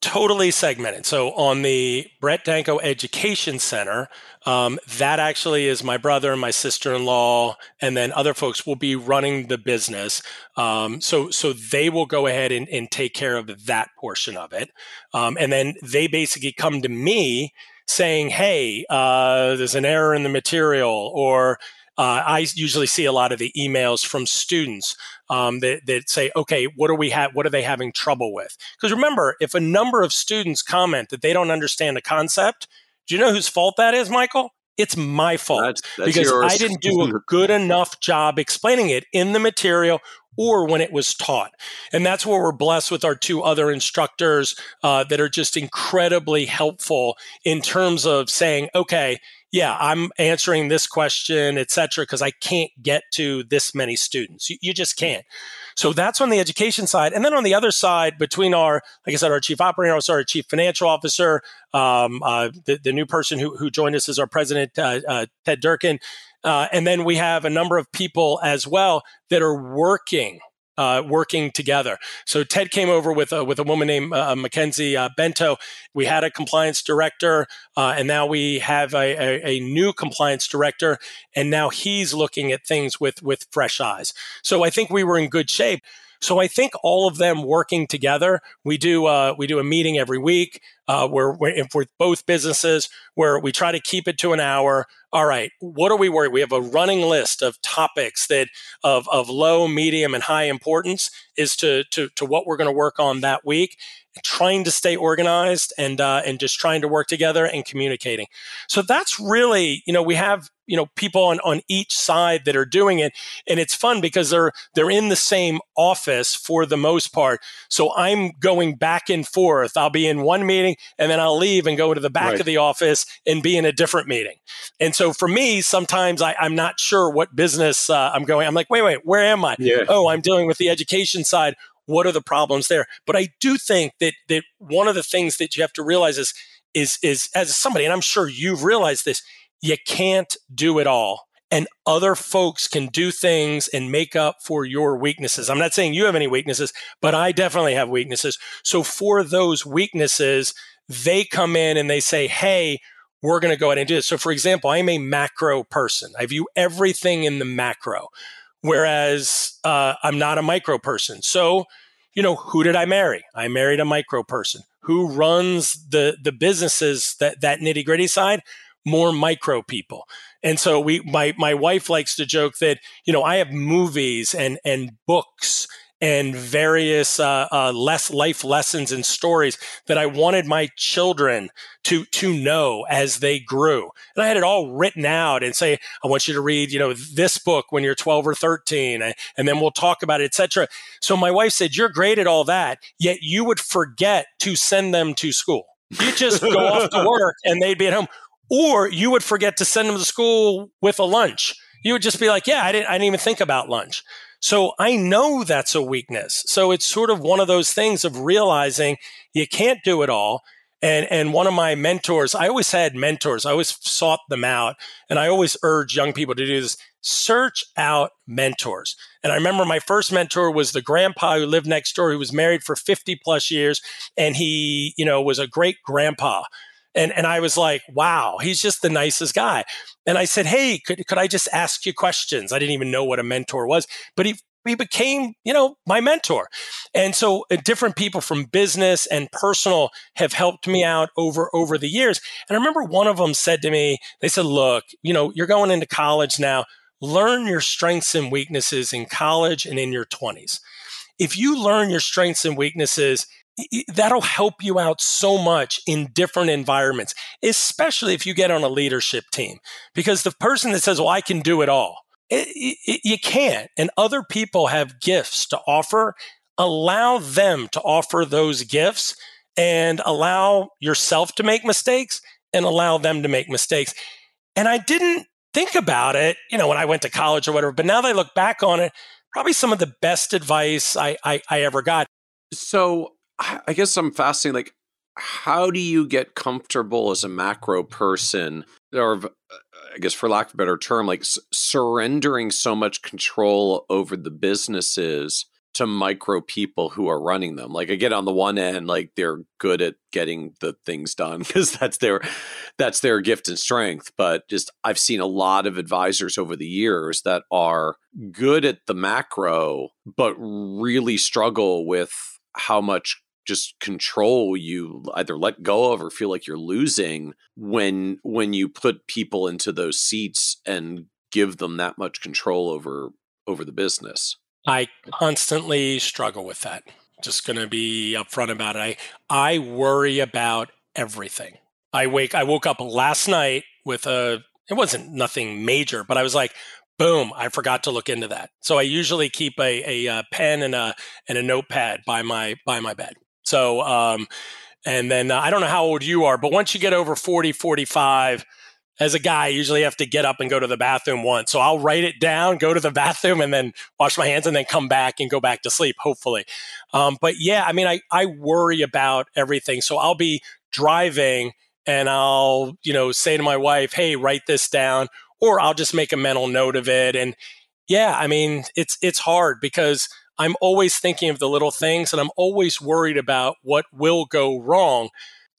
totally segmented. So on the Brett Danko Education Center, um, that actually is my brother my sister-in-law, and then other folks will be running the business. Um, so so they will go ahead and, and, take care of that portion of it, um, and then they basically come to me saying, "Hey, uh, there's an error in the material," or uh, I usually see a lot of the emails from students um, that, that say, okay, what do we have? What are they having trouble with? Because remember, if a number of students comment that they don't understand a concept, do you know whose fault that is, Michael? It's my fault that's, that's because yours. I didn't do a good enough job explaining it in the material or when it was taught. And that's where we're blessed with our two other instructors uh, that are just incredibly helpful in terms of saying, okay, yeah, I'm answering this question, et cetera, because I can't get to this many students. You, you, just can't. So that's on the education side. And then on the other side, between our, like I said, our chief operating officer, our chief financial officer, um, uh, the, the, new person who, who joined us is our president, uh, uh, Ted Durkin. Uh, and then we have a number of people as well that are working uh, working together. So Ted came over with a, with a woman named uh, Mackenzie uh, Bento. We had a compliance director, uh, and now we have a, a, a, new compliance director, and now he's looking at things with with fresh eyes. So I think we were in good shape. So I think all of them working together. We do uh, we do a meeting every week uh, where, where for both businesses where we try to keep it to an hour. All right, what are we worried? We have a running list of topics that of of low, medium, and high importance is to to to what we're going to work on that week trying to stay organized and uh, and just trying to work together and communicating. So that's really, you know, we have you know people on, on each side that are doing it, and it's fun because they're they're in the same office for the most part. So I'm going back and forth. I'll be in one meeting and then I'll leave and go to the back right. of the office and be in a different meeting. And so for me, sometimes I, am not sure what business uh, I'm going. I'm like, wait, wait, where am I? Yeah. Oh, I'm dealing with the education side what are the problems there? But I do think that that one of the things that you have to realize is is is as somebody, and I'm sure you've realized this, you can't do it all. And other folks can do things and make up for your weaknesses. I'm not saying you have any weaknesses, but I definitely have weaknesses. So for those weaknesses, they come in and they say, Hey, we're going to go ahead and do this. So, for example, I'm a macro person. I view everything in the macro whereas uh, I'm not a micro person. So, you know, who did I marry? I married a micro person. Who runs the the businesses that that nitty gritty side? More micro people. And so we, my my wife likes to joke that you know I have movies and and books and various uh, uh, less life lessons and stories that I wanted my children to to know as they grew. And I had it all written out and say, I want you to read, you know, this book when you're 12 or 13, and then we'll talk about it, etc. So my wife said, "You're great at all that, yet you would forget to send them to school. You just go off to [LAUGHS] work and they'd be at home, or you would forget to send them to school with a lunch." You would just be like, "Yeah, I didn't, I didn't even think about lunch." So I know that's a weakness. So it's sort of one of those things of realizing you can't do it all. And, and one of my mentors, I always had mentors. I always sought them out. And I always urge young people to do this search out mentors. And I remember my first mentor was the grandpa who lived next door, who was married for 50 plus years. And he, you know, was a great grandpa. And, and I was like, wow, he's just the nicest guy. And I said, hey, could, could I just ask you questions? I didn't even know what a mentor was, but he, he became, you know, my mentor. And so uh, different people from business and personal have helped me out over, over the years. And I remember one of them said to me, they said, look, you know, you're going into college now. Learn your strengths and weaknesses in college and in your 20s. If you learn your strengths and weaknesses that'll help you out so much in different environments, especially if you get on a leadership team. Because the person that says, Well, I can do it all, it, it, you can't. And other people have gifts to offer. Allow them to offer those gifts and allow yourself to make mistakes and allow them to make mistakes. And I didn't think about it, you know, when I went to college or whatever, but now that I look back on it, probably some of the best advice I, I, I ever got. So I guess I'm fascinated. Like, how do you get comfortable as a macro person, or I guess for lack of a better term, like s- surrendering so much control over the businesses to micro people who are running them? Like, again, on the one end, like they're good at getting the things done [LAUGHS] because that's their that's their gift and strength. But just I've seen a lot of advisors over the years that are good at the macro, but really struggle with how much just control you either let go of or feel like you're losing when when you put people into those seats and give them that much control over over the business. I constantly struggle with that. Just going to be upfront about it. I i worry about everything. I wake i woke up last night with a it wasn't nothing major but i was like boom i forgot to look into that. So i usually keep a, a, a, uh, pen and a and a notepad by my by my bed so, um, and then uh, I don't know how old you are, but once you get over 40, 45, as a guy, I usually have to get up and go to the bathroom once. So I'll write it down, go to the [LAUGHS] bathroom, and then wash my hands and then come back and go back to sleep, hopefully. Um, but yeah, I mean, I, I worry about everything. So I'll be driving and I'll, you know, say to my wife, hey, write this down, or I'll just make a mental note of it. And yeah, I mean, it's it's hard because I'm always thinking of the little things and I'm always worried about what will go wrong.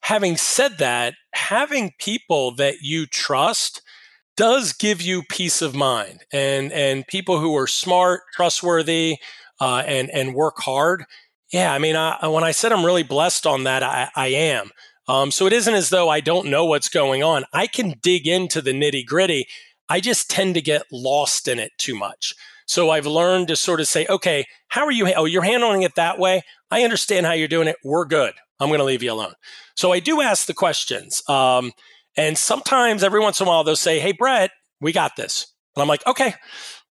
Having said that, having people that you trust does give you peace of mind and and people who are smart, trustworthy, uh, and and work hard. Yeah, I mean, I, when I said I'm really blessed on that, I, I am. Um, so it isn't as though I don't know what's going on. I can dig into the nitty gritty. I just tend to get lost in it too much. So I've learned to sort of say, okay, how are you? Oh, you're handling it that way. I understand how you're doing it. We're good. I'm going to leave you alone. So I do ask the questions. Um, and sometimes every once in a while they'll say, hey, Brett, we got this. And I'm like, okay.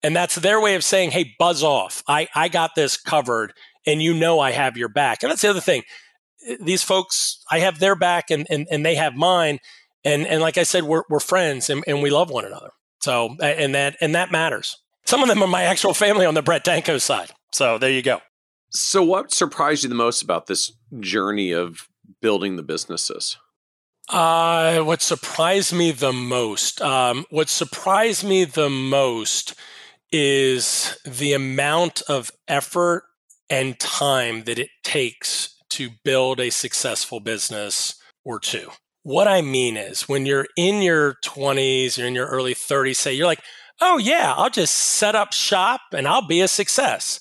And that's their way of saying, hey, buzz off. I, I got this covered and you know I have your back. And that's the other thing. These folks, I have their back and, and, and they have mine. And, and like I said, we're, we're friends and, and we love one another. So, and that, and that matters. Some of them are my actual family on the Brett Danko side. So there you go. So, what surprised you the most about this journey of building the businesses? Uh, what surprised me the most, um, what surprised me the most is the amount of effort and time that it takes to build a successful business or two. What I mean is when you're in your 20s, or in your early 30s, say you're like, oh, yeah, I'll just set up shop and I'll be a success.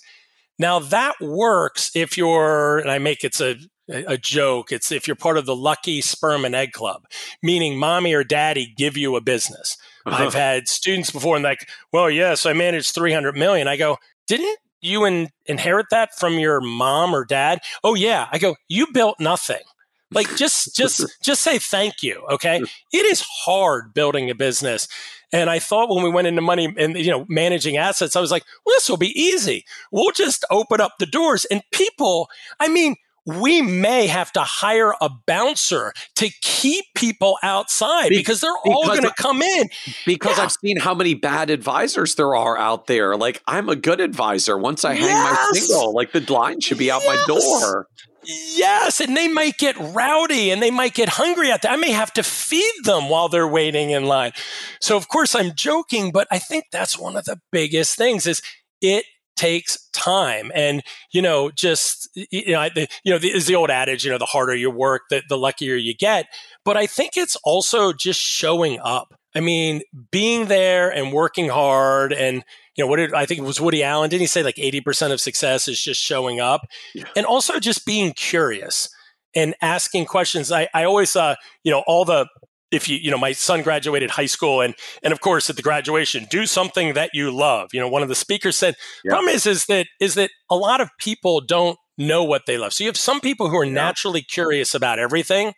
Now that works if you're, and I make it's a, a joke. It's if you're part of the lucky sperm and egg club, meaning mommy or daddy give you a business. Uh-huh. I've had students before and like, well, yes, I managed 300 million. I go, didn't you in, inherit that from your mom or dad? Oh yeah. I go, you built nothing. Like just [LAUGHS] just just say thank you. Okay. It is hard building a business. And I thought when we went into money and you know managing assets, I was like, well, this will be easy. We'll just open up the doors and people, I mean, we may have to hire a bouncer to keep people outside Be- because they're all going to come in. Because yeah. I've seen how many bad advisors there are out there. Like I'm a good advisor. Once I hang yes. my single, like the line should be yes. out my door. Yes, and they might get rowdy and they might get hungry at that. I may have to feed them while they're waiting in line. So of course I'm joking, but I think that's one of the biggest things is it takes time and you know just you know the, you know the, is the old adage you know the harder you work the, the luckier you get but i think it's also just showing up i mean being there and working hard and you know what did i think it was woody allen didn't he say like 80% of success is just showing up yeah. and also just being curious and asking questions i, I always uh you know all the if you you know my son graduated high school and and of course at the graduation do something that you love you know one of the speakers said yeah. problem is is that is that a lot of people don't know what they love so you have some people who are yeah. naturally curious about everything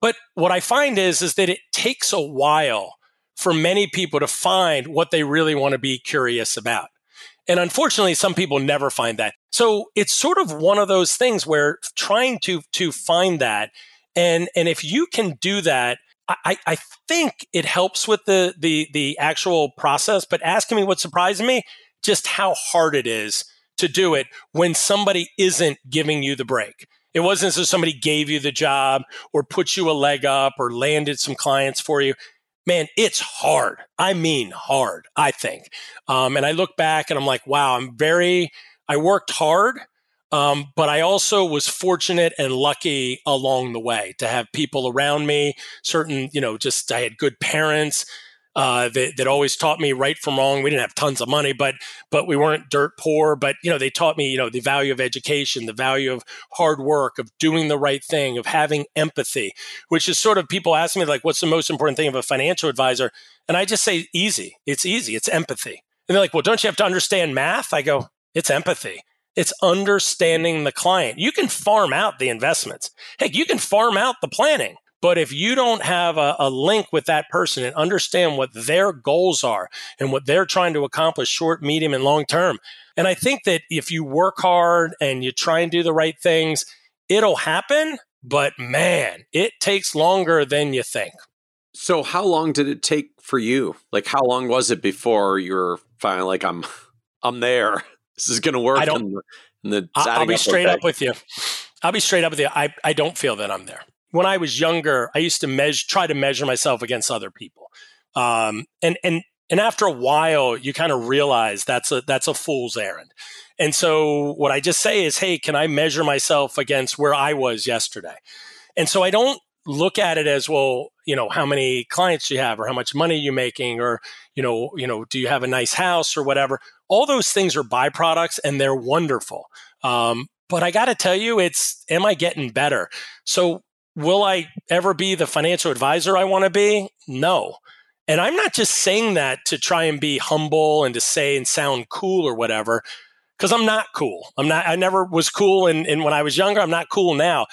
but what i find is is that it takes a while for many people to find what they really want to be curious about and unfortunately some people never find that so it's sort of one of those things where trying to to find that and and if you can do that I, I think it helps with the, the the actual process, but asking me what surprised me, just how hard it is to do it when somebody isn't giving you the break. It wasn't as if somebody gave you the job or put you a leg up or landed some clients for you. Man, it's hard. I mean, hard, I think. Um, and I look back and I'm like, wow, I'm very, I worked hard um, but I also was fortunate and lucky along the way to have people around me. Certain, you know, just I had good parents uh, that, that always taught me right from wrong. We didn't have tons of money, but but we weren't dirt poor. But you know, they taught me, you know, the value of education, the value of hard work, of doing the right thing, of having empathy. Which is sort of people ask me like, "What's the most important thing of a financial advisor?" And I just say, "Easy. It's easy. It's empathy." And they're like, "Well, don't you have to understand math?" I go, "It's empathy." It's understanding the client. You can farm out the investments. Heck, you can farm out the planning. But if you don't have a, a, link with that person and understand what their goals are and what they're trying to accomplish short, medium, and long term, and I think that if you work hard and you try and do the right things, it'll happen. But man, it takes longer than you think. So, how long did it take for you? Like, how long was it before you were finally like, I'm, I'm there? this is going to work. I don't. In the, in the I'll be straight up with you. I'll be straight up with you. I, I don't feel that I'm there. When I was younger, I used to measure, try to measure myself against other people, um, and and and after a while, you kind of realize that's a that's a fool's errand. And so, what I just say is, hey, can I measure myself against where I was yesterday? And so, I don't look at it as well you know how many clients you have or how much money you're making or you know you know do you have a nice house or whatever all those things are byproducts and they're wonderful um, but i got to tell you it's am i getting better so will i ever be the financial advisor i want to be? No. And i'm not just saying that to try and be humble and to say and sound cool or whatever because i'm not cool. I'm not i never was cool And, in when i was younger. I'm not cool now.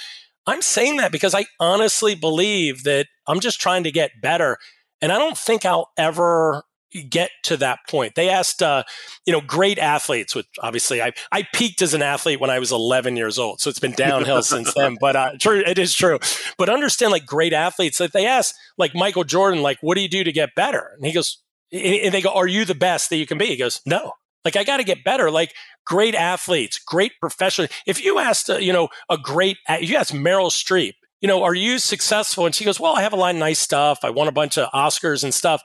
I'm saying that because I honestly believe that I'm just trying to get better. And I don't think I'll ever get to that point. They asked, uh, you know, great athletes, which obviously I, I peaked as an athlete when I was 11 years old. So it's been downhill since [LAUGHS] then, but uh, true, it is true. But understand like great athletes that they ask like Michael Jordan, like, what do you do to get better? And he goes, and they go, are you the best that you can be? He goes, no, like I got to get better. Like great athletes, great professionals. If you asked, uh, you know, a great, if you asked Meryl Streep, you know, are you successful? And she goes, well, I have a lot of nice stuff. I won a bunch of Oscars and stuff.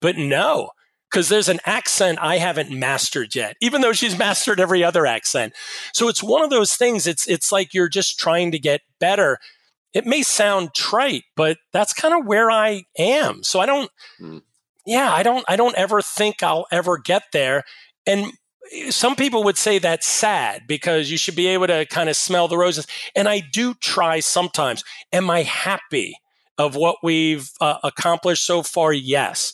But no, because there's an accent I haven't mastered yet, even though she's mastered every other accent. So it's one of those things. It's it's like you're just trying to get better. It may sound trite, but that's kind of where I am. So I don't, mm. yeah, I don't, I don't ever think I'll ever get there. And some people would say that's sad because you should be able to kind of smell the roses. And I do try sometimes. Am I happy of what we've uh, accomplished so far? Yes.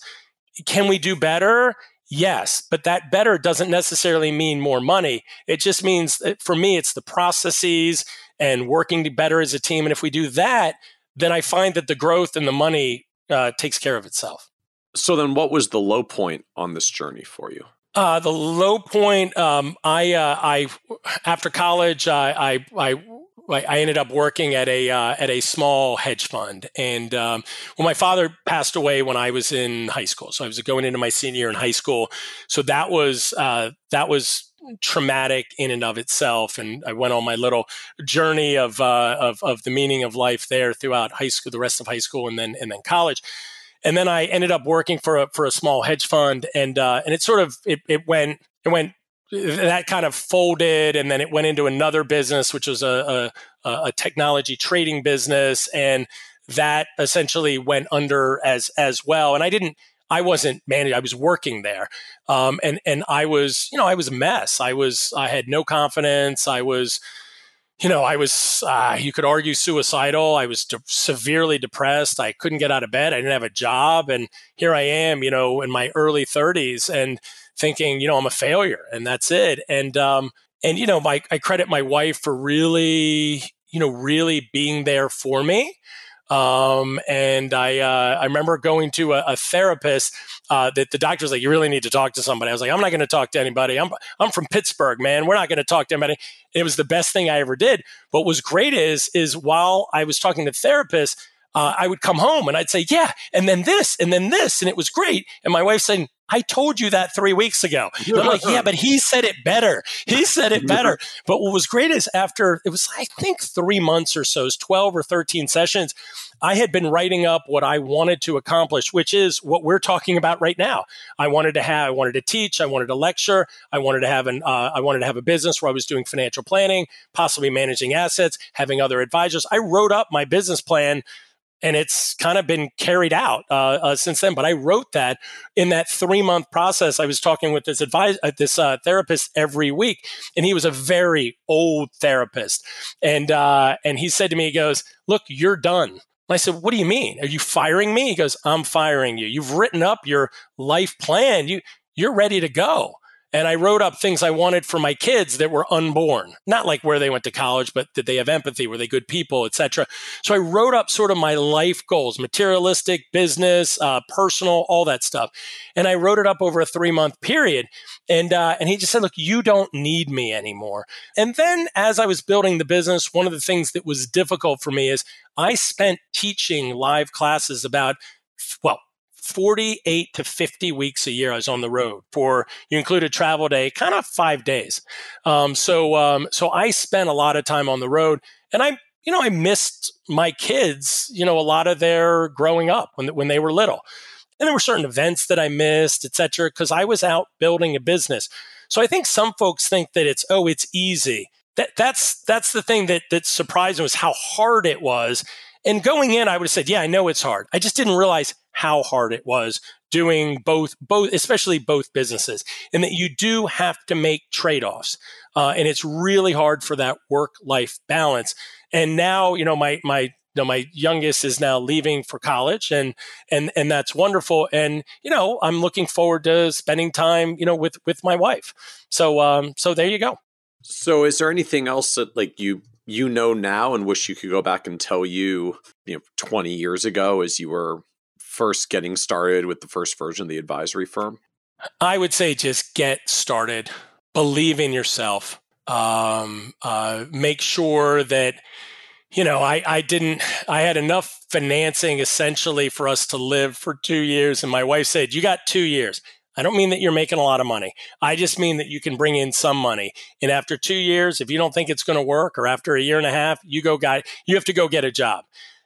Can we do better? Yes, but that better doesn't necessarily mean more money. It just means for me, it's the processes and working better as a team. And if we do that, then I find that the growth and the money uh, takes care of itself. So then, what was the low point on this journey for you? Uh, the low point, um, I, uh, I, after college, I, I, I I ended up working at a uh, at a small hedge fund, and um, well, my father passed away when I was in high school, so I was going into my senior year in high school. So that was uh, that was traumatic in and of itself, and I went on my little journey of, uh, of of the meaning of life there throughout high school, the rest of high school, and then and then college. And then I ended up working for a for a small hedge fund, and uh, and it sort of it, it went it went that kind of folded and then it went into another business which was a, a, a, technology trading business and that essentially went under as as well and i didn't i wasn't managed i was working there um, and and i was you know i was a mess i was i had no confidence i was you know, I was, uh, you could argue suicidal. I was de- severely depressed. I couldn't get out of bed. I didn't have a job. And here I am, you know, in my early 30s and thinking, you know, I'm a failure and that's it. And, um, and, you know, my, I credit my wife for really, you know, really being there for me. Um, and I, uh, I remember going to a, a therapist uh, that the doctor was like, "You really need to talk to somebody." I was like, "I'm not going to talk to anybody. I'm I'm from Pittsburgh, man. We're not going to talk to anybody." It was the best thing I ever did. What was great is is while I was talking to therapists, uh, I would come home and I'd say, "Yeah," and then this, and then this, and it was great. And my wife saying, I told you that three weeks ago. I'm like, yeah, but he said it better. He said it better. But what was great is after it was, I think, three months or so, 12 or 13 sessions, I had been writing up what I wanted to accomplish, which is what we're talking about right now. I wanted to have, I wanted to teach, I wanted to lecture, I wanted to have an, uh, I wanted to have a business where I was doing financial planning, possibly managing assets, having other advisors. I wrote up my business plan and it's kind of been carried out uh, uh, since then. But I wrote that in that three month process. I was talking with this advisor, uh, this uh, therapist every week, and he was a very old therapist, and uh, and he said to me, he goes, "Look, you're done." I said, "What do you mean? Are you firing me?" He goes, "I'm firing you. You've written up your life plan. You you're ready to go." And I wrote up things I wanted for my kids that were unborn, not like where they went to college, but did they have empathy? Were they good people, etc. So I wrote up sort of my life goals, materialistic, business, uh, personal, all that stuff. And I wrote it up over a three month period. And, uh, and he just said, look, you don't need me anymore. And then as I was building the business, one of the things that was difficult for me is I spent teaching live classes about well, 48 to 50 weeks a year I was on the road for you include a travel day, kind of five days. Um, so um, so I spent a lot of time on the road, and I you know I missed my kids you know a lot of their growing up when when they were little, and there were certain events that I missed, etc. Because I was out building a business. So I think some folks think that it's oh it's easy. That that's that's the thing that that surprised me was how hard it was. And going in, I would have said, yeah, I know it's hard. I just didn't realize how hard it was doing both, both, especially both businesses, and that you do have to make trade offs. Uh, and it's really hard for that work life balance. And now, you know, my, my, you know, my youngest is now leaving for college and, and, and that's wonderful. And, you know, I'm looking forward to spending time, you know, with, with my wife. So, um, so there you go. So is there anything else that like you you know now and wish you could go back and tell you, you know, 20 years ago as you were first getting started with the first version of the advisory firm? I would say just get started, believe in yourself, um, uh, make sure that you know I, I didn't i had enough financing essentially for us to live for two years and my wife said you got two years i don't mean that you're making a lot of money i just mean that you can bring in some money and after two years if you don't think it's going to work or after a year and a half you go guy you have to go get a job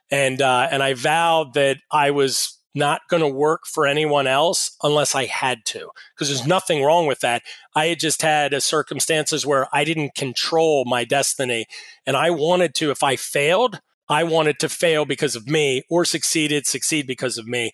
and uh, and i vowed that i was not going to work for anyone else unless I had to, because there's nothing wrong with that. I had just had a circumstances where I didn't control my destiny. And I wanted to, if I failed, I wanted to fail because of me or succeeded, succeed because of me.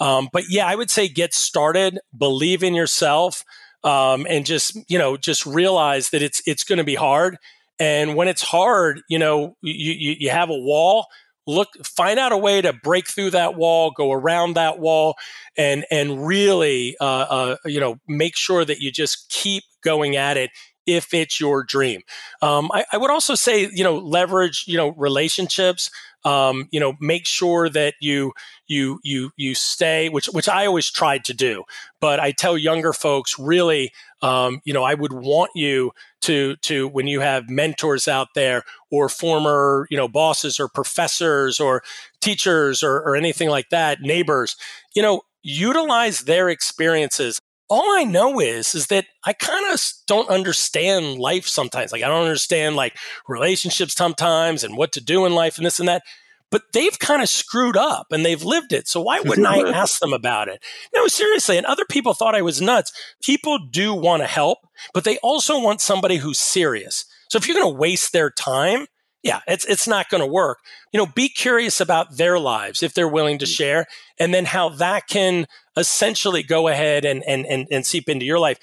Um, but yeah, I would say get started, believe in yourself, um, and just, you know, just realize that it's, it's going to be hard. And when it's hard, you know, you, you, you have a wall look find out a way to break through that wall go around that wall and and really uh, uh, you know make sure that you just keep going at it if it's your dream um, I, I, would also say you know leverage you know relationships um, you know make sure that you you you you stay which which i always tried to do but i tell younger folks really um, you know i would want you to to when you have mentors out there or former you know bosses or professors or teachers or, or anything like that neighbors you know utilize their experiences all I know is is that I kind of don't understand life sometimes. Like I don't understand like relationships sometimes and what to do in life and this and that but they've kind of screwed up and they've lived it. So why wouldn't I [LAUGHS] ask them about it? No, seriously. And other people thought I was nuts. People do want to help, but they also want somebody who's serious. So if you're going to waste their time, yeah, it's it's not going to work. You know, be curious about their lives if they're willing to mm. share, and then how that can essentially go ahead and and and, and seep into your life.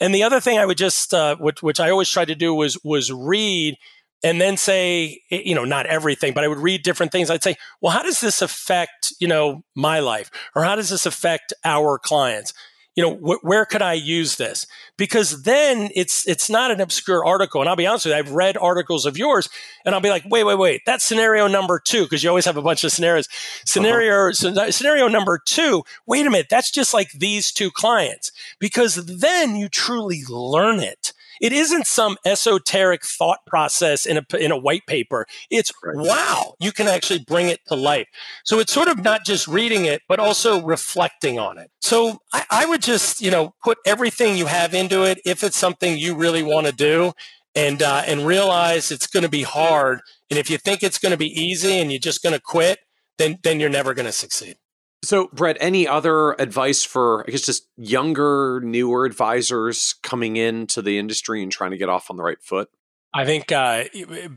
And the other thing I would just, uh, which, which I always try to do was was read and then say, you know, not everything, but I would read different things. I'd say, well, how does this affect, you know, my life? Or how does this affect our clients? You know, wh- where could I use this? Because then it's it's not an obscure article. And I'll be honest with you, I've read articles of yours, and I'll be like, wait, wait, wait, that's scenario number two, because you always have a bunch of scenarios. Scenario uh-huh. scenario number two. Wait a minute, that's just like these two clients, because then you truly learn it it isn't some esoteric thought process in a, in a white paper. It's right. wow, you can actually bring it to life. So it's sort of not just reading it, but also reflecting on it. So I, I would just, you know, put everything you have into it if it's something you really want to do and, uh, and realize it's going to be hard. And if you think it's going to be easy and you're just going to quit, then, then you're never going to succeed. So, Brett, any other advice for, I guess, just younger, newer advisors coming into the industry and trying to get off on the right foot? I think uh,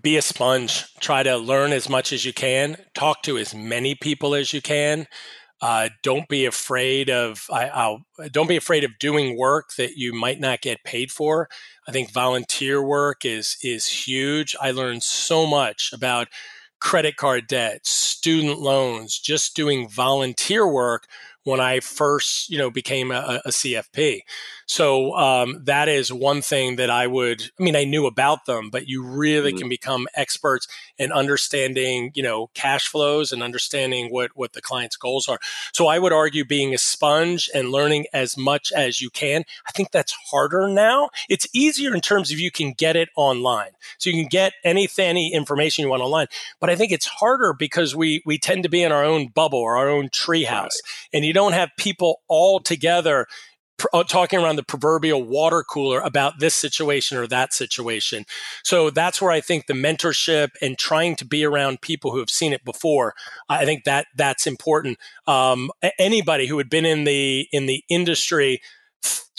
be a sponge. Try to learn as much as you can. Talk to as many people as you can. Uh, don't be afraid of I, don't be afraid of doing work that you might not get paid for. I think volunteer work is is huge. I learned so much about credit card debt, student loans, just doing volunteer work when I first, you know, became a, a CFP. So um, that is one thing that I would. I mean, I knew about them, but you really mm-hmm. can become experts in understanding, you know, cash flows and understanding what what the client's goals are. So I would argue being a sponge and learning as much as you can. I think that's harder now. It's easier in terms of you can get it online, so you can get anything, any information you want online. But I think it's harder because we we tend to be in our own bubble or our own treehouse, right. and you don't have people all together talking around the proverbial water cooler about this situation or that situation. So that's where I think the mentorship and trying to be around people who have seen it before, I think that that's important. Um, anybody who had been in the in the industry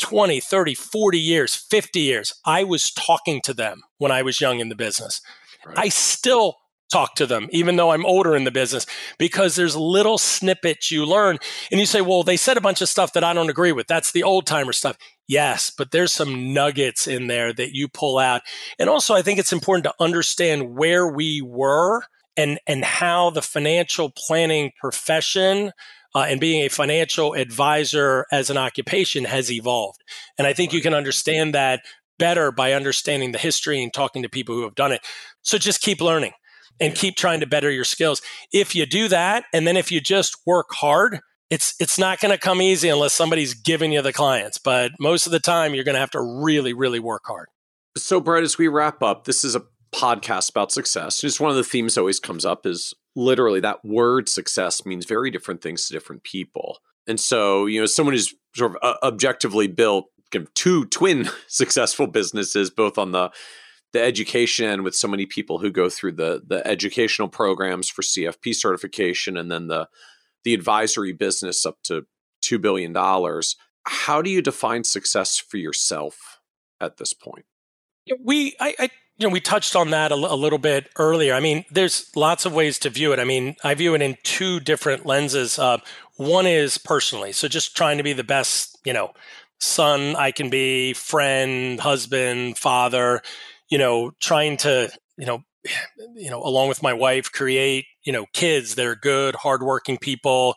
20, 30, 40 years, 50 years, I was talking to them when I was young in the business. Right. I still talk to them, even though I'm older in the business, because there's little snippets you learn. And you say, well, they said a bunch of stuff that I don't agree with. That's the old timer stuff. Yes, but there's some nuggets in there that you pull out. And also, I think it's important to understand where we were and, and how the financial planning profession uh, and being a financial advisor as an occupation has evolved. And I think you can understand that better by understanding the history and talking to people who have done it. So just keep learning and keep trying to better your skills. If you do that, and then if you just work hard, it's it's not going to come easy unless somebody's giving you the clients. But most of the time, you're going to have to really, really work hard. So, Brett, as we wrap up, this is a podcast about success. Just one of the themes that always comes up is literally that word success means very different things to different people. And so, you know, someone who's sort of uh, objectively built two twin [LAUGHS] successful businesses, both on the the education with so many people who go through the the educational programs for CFP certification and then the the advisory business up to two billion dollars. How do you define success for yourself at this point? We, I, I you know, we touched on that a, a, little bit earlier. I mean, there's lots of ways to view it. I mean, I view it in two different lenses. Uh, one is personally, so just trying to be the best, you know, son I can be, friend, husband, father you know, trying to, you know, you know, along with my wife, create you know, kids that are good, hardworking people,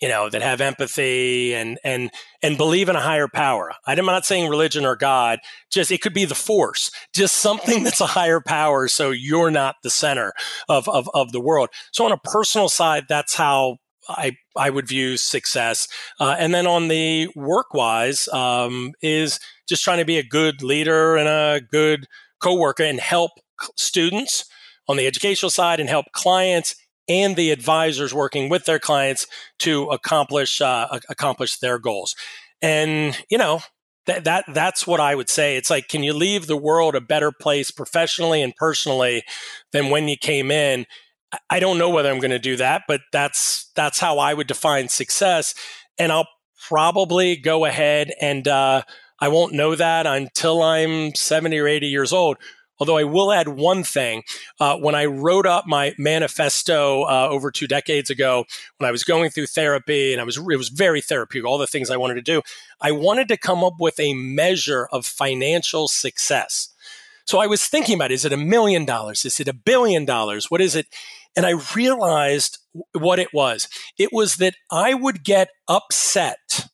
you know, that have empathy and and and believe in a higher power. I'm not saying religion or God, just it could be the force, just something that's a higher power so you're not the center of of, of the world. So on a personal side, that's how I I would view success. Uh, and then on the work wise, um, is just trying to be a good leader and a good coworker and help students on the educational side and help clients and the advisors working with their clients to accomplish uh, accomplish their goals. And you know that that that's what I would say. It's like, can you leave the world a better place professionally and personally than when you came in? I don't know whether I'm going to do that, but that's that's how I would define success. And I'll probably go ahead and uh, I won't know that until I'm 70 or 80 years old. Although I will add one thing. Uh, when I wrote up my manifesto uh, over two decades ago, when I was going through therapy and I was it was very therapeutic, all the things I wanted to do, I wanted to come up with a measure of financial success. So I was thinking about is it a million dollars? Is it a billion dollars? What is it? And I realized what it was. It was that I would get upset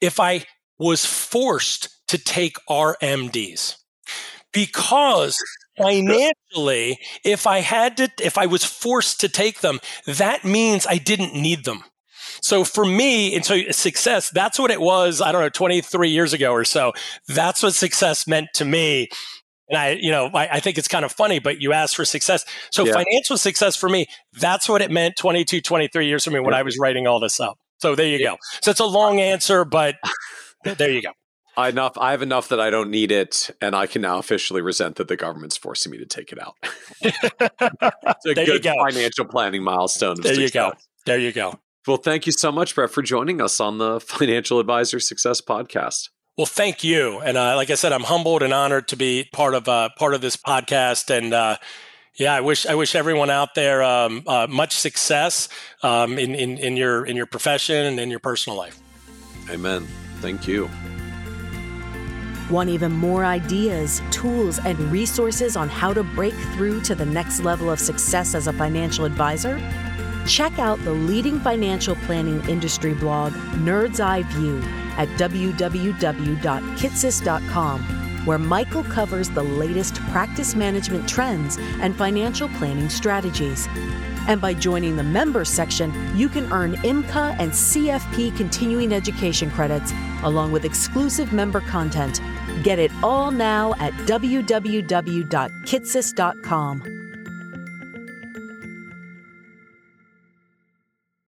if I was forced to take RMDs because financially, if I had to, if I was forced to take them, that means I didn't need them. So for me, and so success, that's what it was, I don't know, 23 years ago or so. That's what success meant to me. And I, you know, I, I think it's kind of funny, but you asked for success. So yeah. financial success for me, that's what it meant 22, 23 years for me when I was writing all this up. So there you yeah. go. So it's a long answer, but there you go. I enough. I have enough that I don't need it, and I can now officially resent that the government's forcing me to take it out. [LAUGHS] it's a there good go. financial planning milestone. There you go. There you go. Well, thank you so much, Brett, for joining us on the [LAUGHS] Financial Advisor Success Podcast. Well, thank you, and uh, like I said, I'm humbled and honored to be part of uh, part of this podcast, and uh, yeah, I wish I wish everyone out there um, uh, much success um, in, in in your in your profession and in your personal life. Amen. Thank you. Want even more ideas, tools, and resources on how to break through to the next level of success as a financial advisor? Check out the leading financial planning industry blog, Nerd's Eye View, at www.kitces.com, where Michael covers the latest practice management trends and financial planning strategies. And by joining the members section, you can earn IMCA and CFP continuing education credits, along with exclusive member content Get it all now at www.kitces.com.